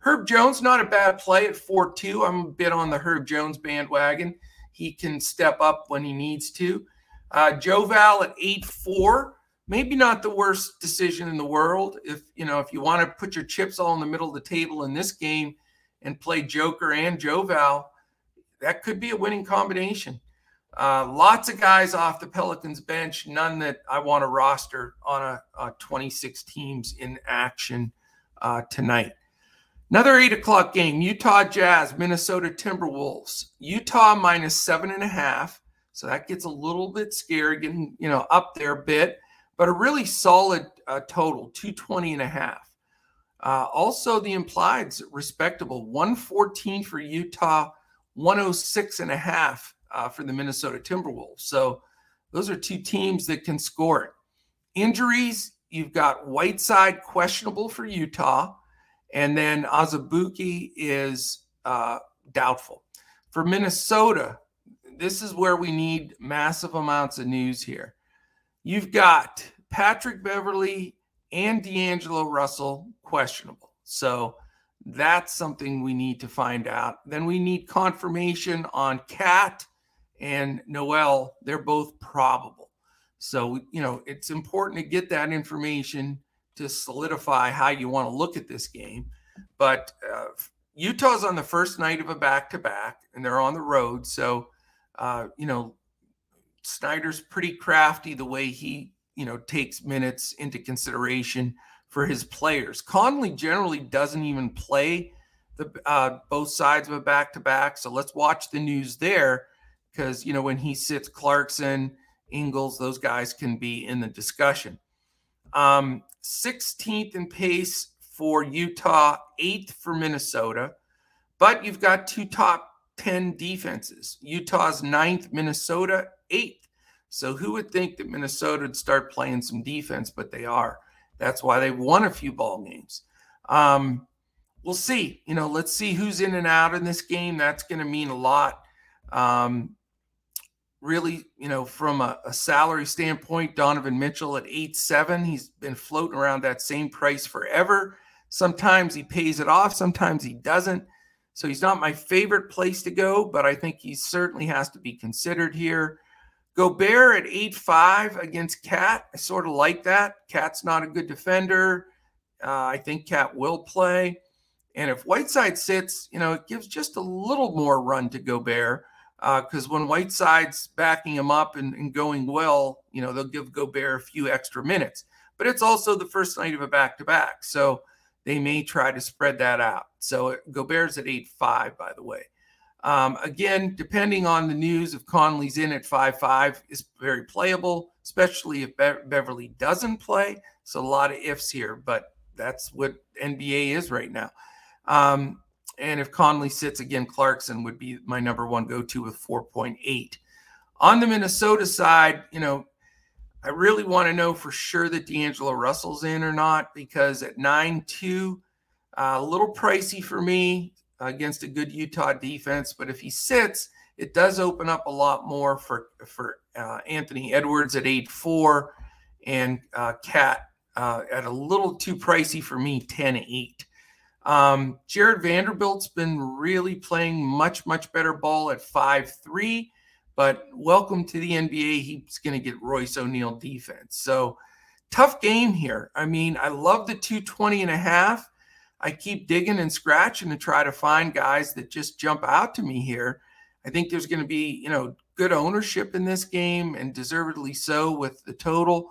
Herb Jones, not a bad play at 4 2. I'm a bit on the Herb Jones bandwagon. He can step up when he needs to. Uh, Joe Val at 8 4. Maybe not the worst decision in the world. If you know, if you want to put your chips all in the middle of the table in this game and play Joker and Joe Val, that could be a winning combination. Uh, lots of guys off the Pelicans bench, none that I want to roster on a, a 26 teams in action uh, tonight. Another eight o'clock game Utah Jazz, Minnesota Timberwolves. Utah minus seven and a half. So that gets a little bit scary, getting, you know, up there a bit, but a really solid uh, total 220 and a half. Uh, also, the implieds respectable 114 for Utah, 106 and a half uh, for the Minnesota Timberwolves. So those are two teams that can score. Injuries, you've got Whiteside questionable for Utah. And then Azubuike is uh, doubtful. For Minnesota, this is where we need massive amounts of news here. You've got Patrick Beverley and D'Angelo Russell questionable. So that's something we need to find out. Then we need confirmation on Cat and Noel. They're both probable. So, you know, it's important to get that information to solidify how you want to look at this game. But uh, Utah's on the first night of a back to back, and they're on the road. So, uh, you know, Snyder's pretty crafty the way he, you know, takes minutes into consideration for his players. Conley generally doesn't even play the uh, both sides of a back to back. So let's watch the news there because, you know, when he sits Clarkson, Ingles, those guys can be in the discussion. Um, 16th in pace for Utah, eighth for Minnesota. But you've got two top 10 defenses Utah's ninth, Minnesota, eighth. So who would think that Minnesota would start playing some defense, but they are. That's why they won a few ball games. Um, we'll see. You know, let's see who's in and out in this game. That's going to mean a lot. Um, really, you know, from a, a, salary standpoint, Donovan Mitchell at eight seven, he's been floating around that same price forever. Sometimes he pays it off, sometimes he doesn't. So he's not my favorite place to go, but I think he certainly has to be considered here. Gobert at 8 5 against Cat. I sort of like that. Cat's not a good defender. Uh, I think Cat will play. And if Whiteside sits, you know, it gives just a little more run to Gobert because uh, when Whiteside's backing him up and, and, going well, you know, they'll give Gobert a few extra minutes. But it's also the first night of a back to back. So they may try to spread that out. So Gobert's at 8 5, by the way. Um, again, depending on the news, if Conley's in at 5 5, is very playable, especially if Be- Beverley doesn't play. So a lot of ifs here, but that's what NBA is right now. Um, and if Conley sits again, Clarkson would be my number one go to with 4.8. On the Minnesota side, you know, I really want to know for sure that D'Angelo Russell's in or not because at 9 2, uh, a little pricey for me against a good Utah defense. But if he sits, it does open up a lot more for for uh, Anthony Edwards at 8 4 and uh, Cat uh, at a little too pricey for me, 10 8. Um, Jarred Vanderbilt's been really playing much, much better ball at 5 3. But welcome to the NBA. He's going to get Royce O'Neale defense. So tough game here. I mean, I love the 220 and a half. I keep digging and scratching to try to find guys that just jump out to me here. I think there's going to be, you know, good ownership in this game and deservedly so with the total.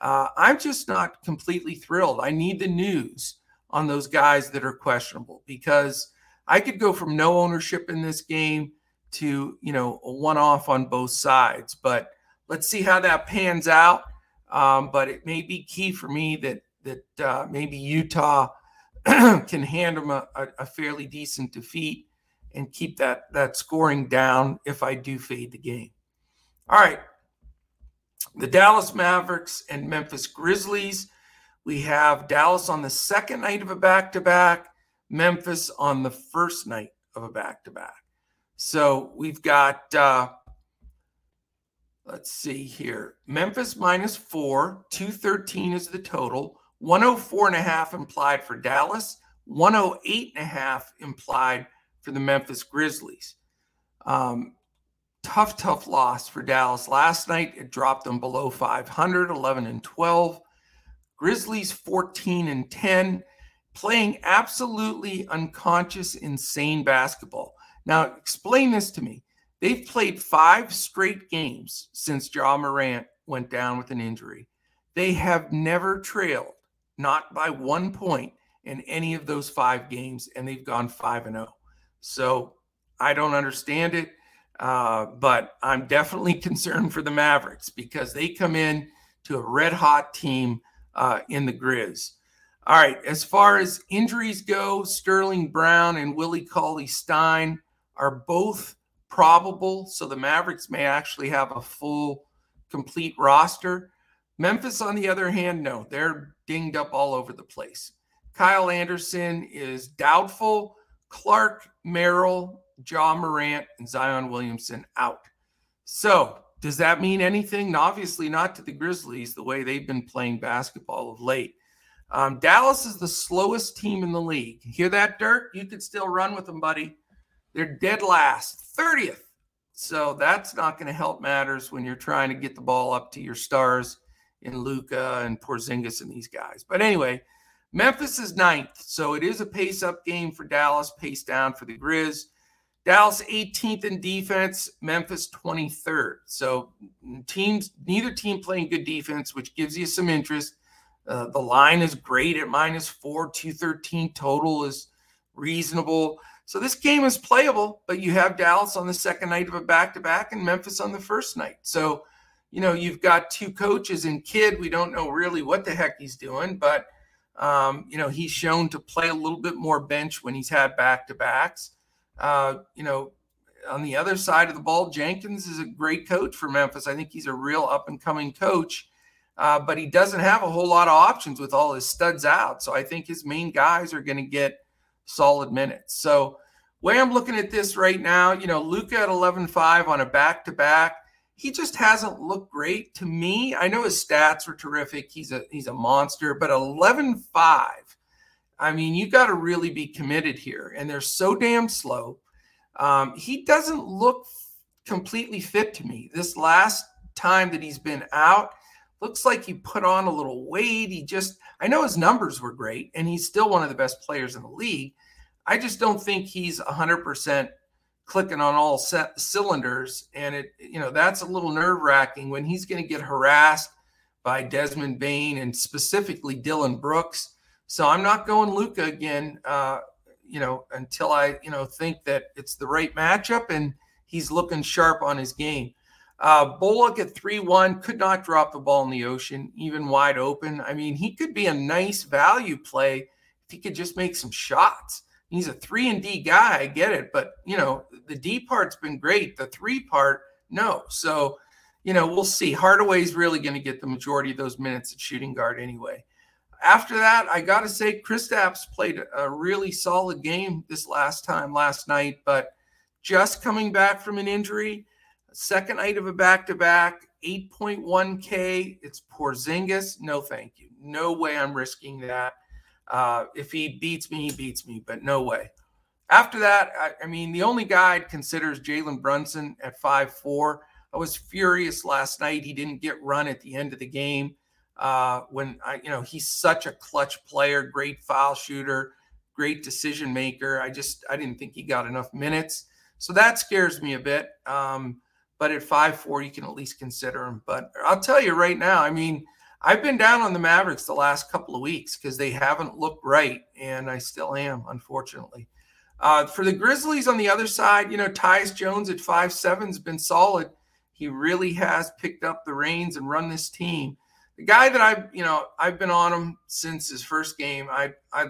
Uh, I'm just not completely thrilled. I need the news on those guys that are questionable because I could go from no ownership in this game to, you know, a one off on both sides. But let's see how that pans out. Um, but it may be key for me that that uh, maybe Utah can hand them a, a, fairly decent defeat and keep that that scoring down if I do fade the game. All right. The Dallas Mavericks and Memphis Grizzlies. We have Dallas on the second night of a back to back, Memphis on the first night of a back to back. So we've got, uh, let's see here, Memphis minus four, 213 is the total. 104 and a half implied for Dallas, 108 and a half implied for the Memphis Grizzlies. Um, tough, tough loss for Dallas last night. It dropped them below 500, 11 and 12. Grizzlies 14 and 10, playing absolutely unconscious, insane basketball. Now, explain this to me. They've played five straight games since Ja Morant went down with an injury. They have never trailed not by one point in any of those five games, and they've gone 5 and 0. So I don't understand it, uh, but I'm definitely concerned for the Mavericks because they come in to a red hot team uh, in the Grizz. All right, as far as injuries go, Sterling Brown and Willie Cauley Stein are both probable. So the Mavericks may actually have a full, complete roster. Memphis, on the other hand, no, they're dinged up all over the place. Kyle Anderson is doubtful. Clarke, Merrill, Ja Morant, and Zion Williamson out. So, does that mean anything? Obviously, not to the Grizzlies, the way they've been playing basketball of late. Um, Dallas is the slowest team in the league. Hear that, Dirk? You could still run with them, buddy. They're dead last, 30th. So that's not going to help matters when you're trying to get the ball up to your stars in Luka and Porzingis and these guys. But anyway, Memphis is ninth, so it is a pace up game for Dallas, pace down for the Grizz. Dallas 18th in defense, Memphis 23rd. So teams, neither team playing good defense, which gives you some interest. Uh, the line is great at minus four, 213 total is reasonable. So this game is playable, but you have Dallas on the second night of a back to back and Memphis on the first night. So you know, you've got two coaches and Kidd. We don't know really what the heck he's doing, but um, you know, he's shown to play a little bit more bench when he's had back to backs. Uh, you know, on the other side of the ball, Jenkins is a great coach for Memphis. I think he's a real up and coming coach, uh, but he doesn't have a whole lot of options with all his studs out. So I think his main guys are going to get solid minutes. So, way I'm looking at this right now, you know, Luka at 11 5 on a back to back he just hasn't looked great to me. I know his stats were terrific. He's a he's a monster, but 11-5. I mean, you got to really be committed here, and they're so damn slow. Um, he doesn't look completely fit to me. This last time that he's been out, looks like he put on a little weight. He just, I know his numbers were great, and he's still one of the best players in the league. I just don't think he's 100% clicking on all cylinders. And it, you know, that's a little nerve wracking when he's going to get harassed by Desmond Bane and specifically Dillon Brooks. So I'm not going Luka again, uh, you know, until I, you know, think that it's the right matchup and he's looking sharp on his game. Uh, Bullock at 3 1 could not drop the ball in the ocean, even wide open. I mean, he could be a nice value play if he could just make some shots. He's a 3 and D guy, I get it, but you know, the D part's been great. The 3 part, no. So, you know, we'll see. Hardaway's really going to get the majority of those minutes at shooting guard anyway. After that, I got to say, Kristaps played a really solid game this last time, last night, but just coming back from an injury, second night of a back to back, 8.1K. It's Porzingis. No, thank you. No way I'm risking that. Uh, if he beats me, he beats me, but no way. After that, I, I mean, the only guy I'd consider is Jalen Brunson at five four. I was furious last night. He didn't get run at the end of the game. Uh, when I, you know, he's such a clutch player, great foul shooter, great decision maker. I just, I didn't think he got enough minutes. So that scares me a bit. Um, but at five four, you can at least consider him. But I'll tell you right now, I mean, I've been down on the Mavericks the last couple of weeks because they haven't looked right, and I still am, unfortunately. Uh, for the Grizzlies on the other side, you know, Tyus Jones at five seven's been solid. He really has picked up the reins and run this team. The guy that I've, you know, I've been on him since his first game. I I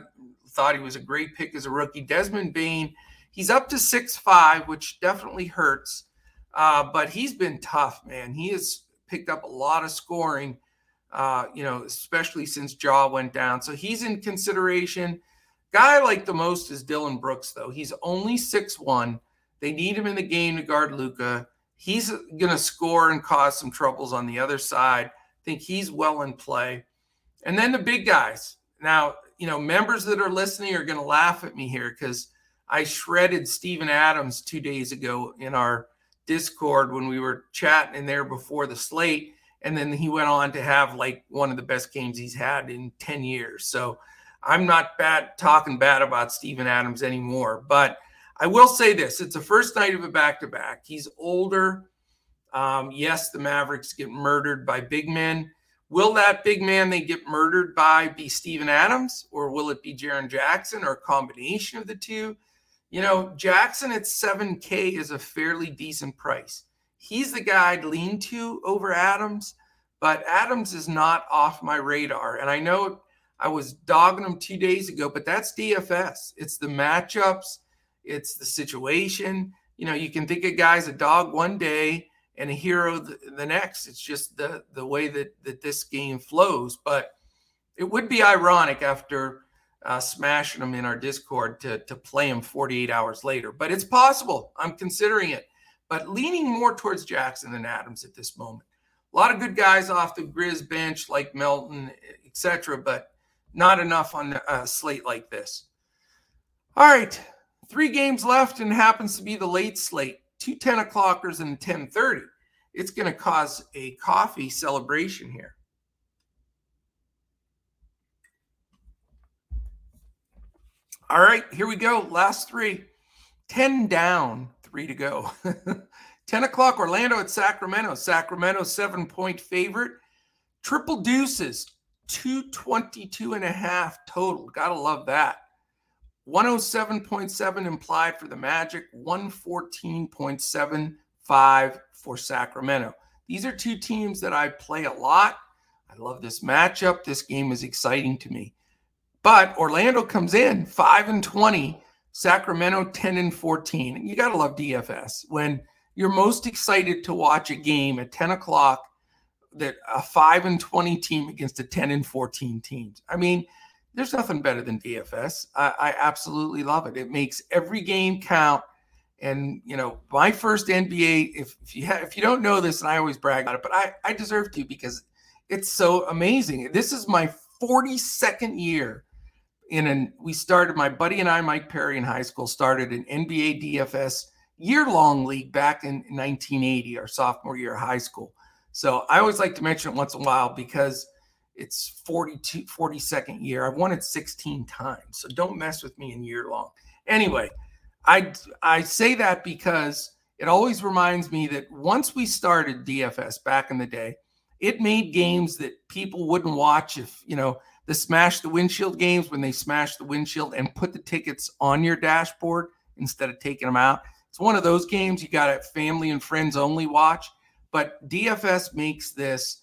thought he was a great pick as a rookie. Desmond Bane, he's up to six five, which definitely hurts. Uh, but he's been tough, man. He has picked up a lot of scoring uh, you know, especially since Ja went down. So he's in consideration. Guy I like the most is Dillon Brooks, though. He's only six one. They need him in the game to guard Luka. He's going to score and cause some troubles on the other side. I think he's well in play. And then the big guys. Now, you know, members that are listening are going to laugh at me here because I shredded Steven Adams two days ago in our Discord when we were chatting in there before the slate and then he went on to have like one of the best games he's had in 10 years. So I'm not bad talking bad about Steven Adams anymore. But I will say this it's the first night of a back to back. He's older. Um, yes, the Mavericks get murdered by big men. Will that big man they get murdered by be Steven Adams or will it be Jaren Jackson or a combination of the two? You know, Jackson at 7K is a fairly decent price he's the guy I'd lean to over Adams, but Adams is not off my radar. And I know I was dogging him two days ago, but that's DFS. It's the matchups, it's the situation. You know, you can think a guy's a dog one day and a hero the, the next. It's just the the way that that this game flows. But it would be ironic after uh, smashing him in our Discord to to play him 48 hours later. But it's possible. I'm considering it but leaning more towards Jackson than Adams at this moment. A lot of good guys off the Grizz bench like Melton, etc., but not enough on a slate like this. All right, three games left and happens to be the late slate. Two 10 o'clockers and 10:30. It's going to cause a coffee celebration here. All right, here we go. Last three. 10 down three to go. 10 o'clock, Orlando at Sacramento. Sacramento, seven point favorite. Triple deuces, 222 and a half total. Gotta love that. 107.7 implied for the Magic, 114.75 for Sacramento. These are two teams that I play a lot. I love this matchup. This game is exciting to me. But Orlando comes in 5 and 20 Sacramento 10 and 14. You got to love DFS when you're most excited to watch a game at 10 o'clock that a 5 and 20 team against a 10 and 14 teams. I mean, there's nothing better than DFS. I, I absolutely love it. It makes every game count. And you know, my first NBA, if, if you have, if you don't know this, and I always brag about it, but I, I deserve to because it's so amazing. This is my 42nd year in an we started my buddy and I, Mike Perry in high school, started an NBA DFS year-long league back in 1980, our sophomore year of high school. So I always like to mention it once in a while because it's 42, 42nd year. I've won it 16 times. So don't mess with me in year long. Anyway, I I say that because it always reminds me that once we started DFS back in the day, it made games that people wouldn't watch if, you know, the smash the windshield games when they smash the windshield and put the tickets on your dashboard instead of taking them out. It's one of those games you got to family and friends only watch, but DFS makes this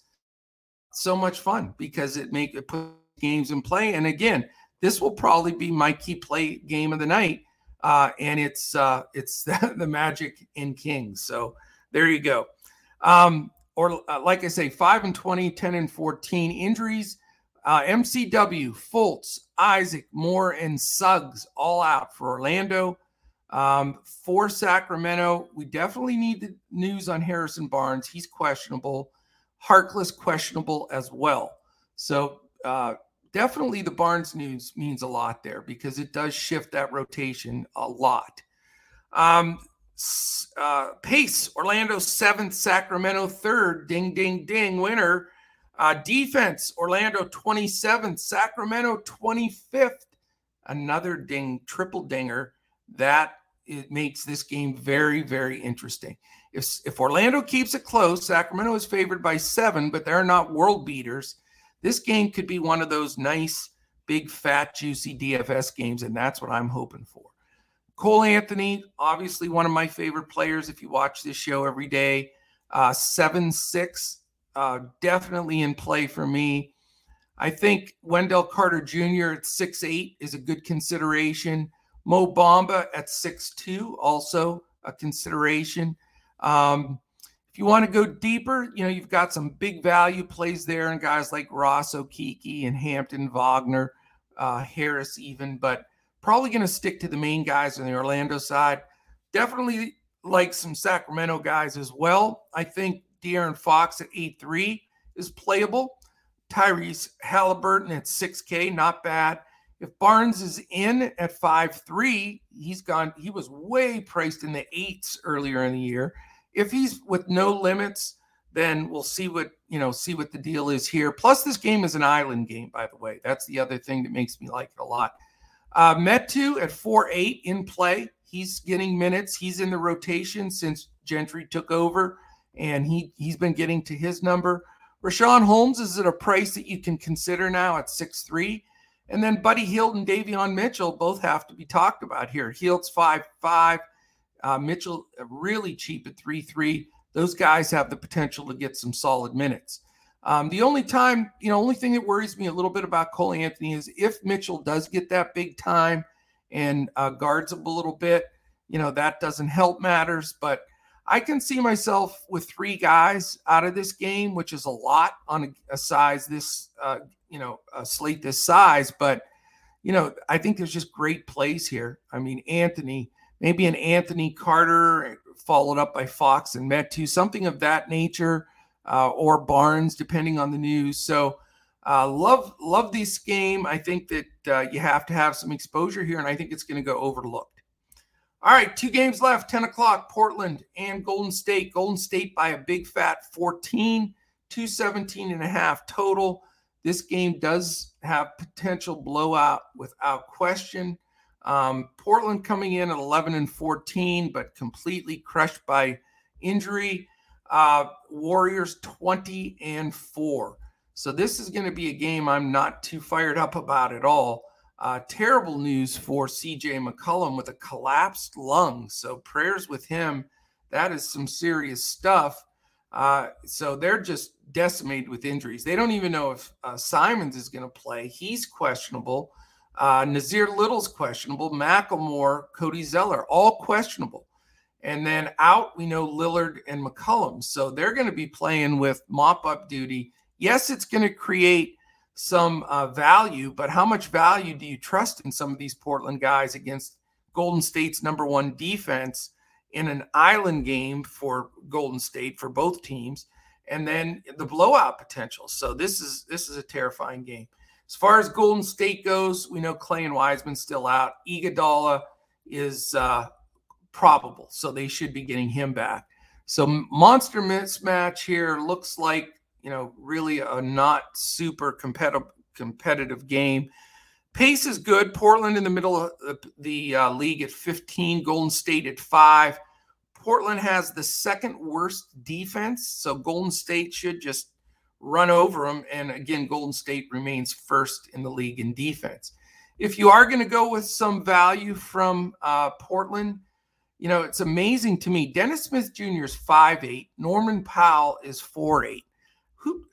so much fun because it make it put games in play. And again, this will probably be my key play game of the night, uh, and it's uh, it's the, the, Magic in Kings. So there you go. Um, or uh, like I say, five and 20, 10 and 14 injuries. Uh, MCW, Fultz, Isaac, Moore, and Suggs all out for Orlando. Um, for Sacramento, we definitely need the news on Harrison Barnes. He's questionable. Harkless questionable as well. So uh, definitely the Barnes news means a lot there because it does shift that rotation a lot. Um, uh, pace Orlando seventh, Sacramento third. Ding, ding, ding. Winner. Uh, defense Orlando 27th, Sacramento 25th. Another ding, triple dinger. That it makes this game very, very interesting. If, if Orlando keeps it close, Sacramento is favored by seven, but they're not world beaters. This game could be one of those nice, big, fat, juicy DFS games, and that's what I'm hoping for. Cole Anthony, obviously one of my favorite players. If you watch this show every day, uh, seven six, uh, definitely in play for me. I think Wendell Carter Jr. at six eight is a good consideration. Mo Bamba at six two, also a consideration. Um, if you want to go deeper, you know, you've got some big value plays there and guys like Ross Okeke and Hampton Wagner, uh, Harris, even, but probably going to stick to the main guys on the Orlando side. Definitely like some Sacramento guys as well. I think De'Aaron Fox at 8 3 is playable. Tyrese Haliburton at 6K, not bad. If Barnes is in at 5 3, he's gone, he was way priced in the eights earlier in the year if he's with no limits, then we'll see what you know, see what the deal is here. Plus, this game is an island game, by the way. That's the other thing that makes me like it a lot. Uh, Metu at four eight in play. He's getting minutes. He's in the rotation since Gentry took over, and he he's been getting to his number. Richaun Holmes is at a price that you can consider now at six three. And then Buddy Hield and Davion Mitchell both have to be talked about here. Hield's five five. Uh, Mitchell uh, really cheap at 3 3. Those guys have the potential to get some solid minutes. Um, the only time, you know, only thing that worries me a little bit about Cole Anthony is if Mitchell does get that big time and uh, guards him a little bit, you know, that doesn't help matters. But I can see myself with three guys out of this game, which is a lot on a, a size this, uh, you know, a slate this size. But, you know, I think there's just great plays here. I mean, Anthony, maybe an Anthony Carter followed up by Fox and Metu, something of that nature, uh, or Barnes, depending on the news. So, uh, love love this game. I think that uh, you have to have some exposure here, and I think it's going to go overlooked. All right, two games left 10 o'clock, Portland and Golden State. Golden State by a big fat 14, 217 and a half total. This game does have potential blowout without question. Um, Portland coming in at 11 and 14, but completely crushed by injury. Uh, Warriors 20 and 4. So this is going to be a game I'm not too fired up about at all. Uh, terrible news for CJ McCollum with a collapsed lung. So prayers with him. That is some serious stuff. Uh, so they're just decimated with injuries. They don't even know if uh, Simons is going to play. He's questionable. Uh, Nassir Little's questionable. McLemore, Cody Zeller, all questionable. And then out, we know Lillard and McCollum. So they're going to be playing with mop up duty. Yes, it's going to create some uh, value, but how much value do you trust in some of these Portland guys against Golden State's number one defense in an island game for Golden State for both teams? And then the blowout potential. So this is this is a terrifying game. As far as Golden State goes, we know Clay and Wiseman still out. Iguodala is uh, probable, so they should be getting him back. So monster mismatch here looks like you know really a not super competitive competitive game. Pace is good. Portland in the middle of the uh, league at 15, Golden State at five. Portland has the second worst defense, so Golden State should just run over them. And again, Golden State remains first in the league in defense. If you are going to go with some value from uh, Portland, you know, it's amazing to me. Dennis Smith Jr. is five eight. Norman Powell is 4'8. Who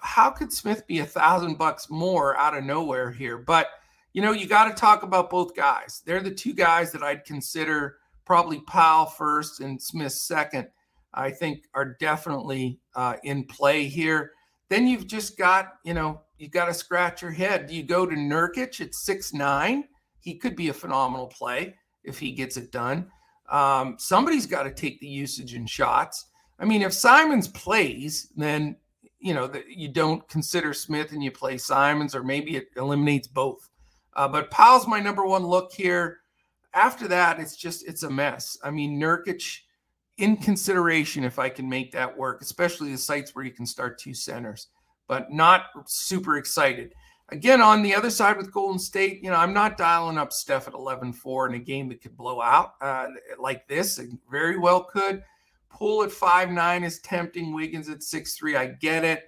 how could Smith be a thousand bucks more out of nowhere here? But you know, you got to talk about both guys. They're the two guys that I'd consider probably Powell first and Smith second. I think are definitely uh, in play here. Then you've just got, you know, you got to scratch your head. Do you go to Nurkic at six nine? He could be a phenomenal play if he gets it done. Um, somebody's got to take the usage and shots. I mean, if Simons plays, then you know that you don't consider Smith and you play Simons, or maybe it eliminates both. Uh, but Powell's my number one look here. After that, it's just it's a mess. I mean, Nurkic in consideration if I can make that work, especially the sites where you can start two centers, but not super excited. Again, on the other side with Golden State, you know, I'm not dialing up Steph at 11 4 in a game that could blow out uh, like this. It very well could. Poole at five nine is tempting. Wiggins at six three. I get it.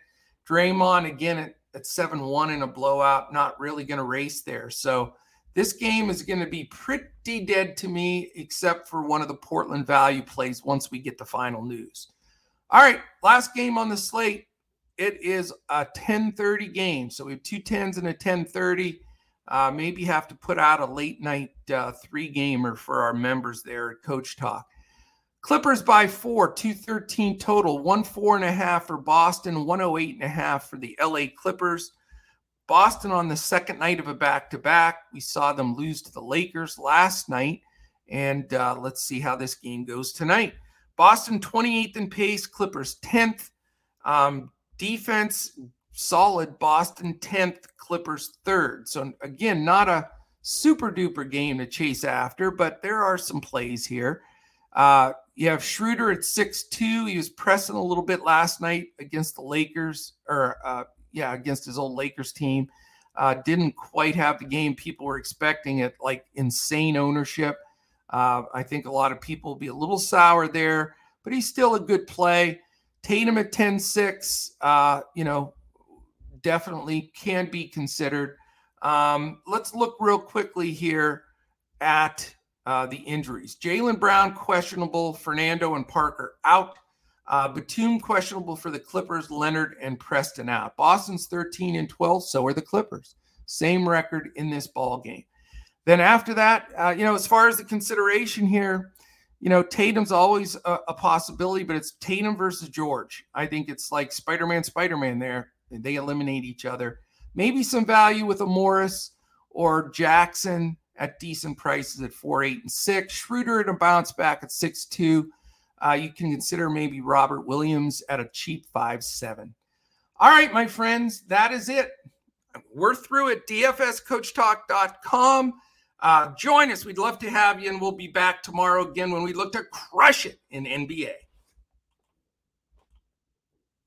Draymond again at, at 7 1 in a blowout. Not really going to race there. So this game is going to be pretty dead to me, except for one of the Portland value plays once we get the final news. All right, last game on the slate. It is a 10:30 game, so we have two tens and a 10:30. Uh, maybe have to put out a late night uh, three gamer for our members there at Coach Talk. Clippers by four, 213 total, one four and a half for Boston, 108 and a half for the LA Clippers. Boston on the second night of a back to back. We saw them lose to the Lakers last night. And uh, let's see how this game goes tonight. Boston 28th in pace, Clippers 10th. Um, defense solid, Boston 10th, Clippers 3rd. So, again, not a super duper game to chase after, but there are some plays here. Uh, you have Schroeder at six two. He was pressing a little bit last night against the Lakers, or uh, yeah, against his old Lakers team. Uh, didn't quite have the game people were expecting it, like insane ownership. Uh, I think a lot of people will be a little sour there, but he's still a good play. Tatum at 10 6, uh, you know, definitely can be considered. Um, let's look real quickly here at uh, the injuries. Jaylen Brown, questionable. Fernando and Parker out. Uh, Batum questionable for the Clippers. Leonard and Preston out. Boston's 13 and 12. So are the Clippers. Same record in this ball game. Then after that, uh, you know, as far as the consideration here, you know, Tatum's always a, a, possibility, but it's Tatum versus George. I think it's like Spider Man, Spider Man there. They eliminate each other. Maybe some value with a Morris or Jackson at decent prices at four, eight, and six. Schroeder at a bounce back at six, two. Uh, you can consider maybe Robert Williams at a cheap five, seven. All right, my friends, that is it. We're through at dfscoachtalk.com. Uh, join us. We'd love to have you, and we'll be back tomorrow again when we look to crush it in NBA.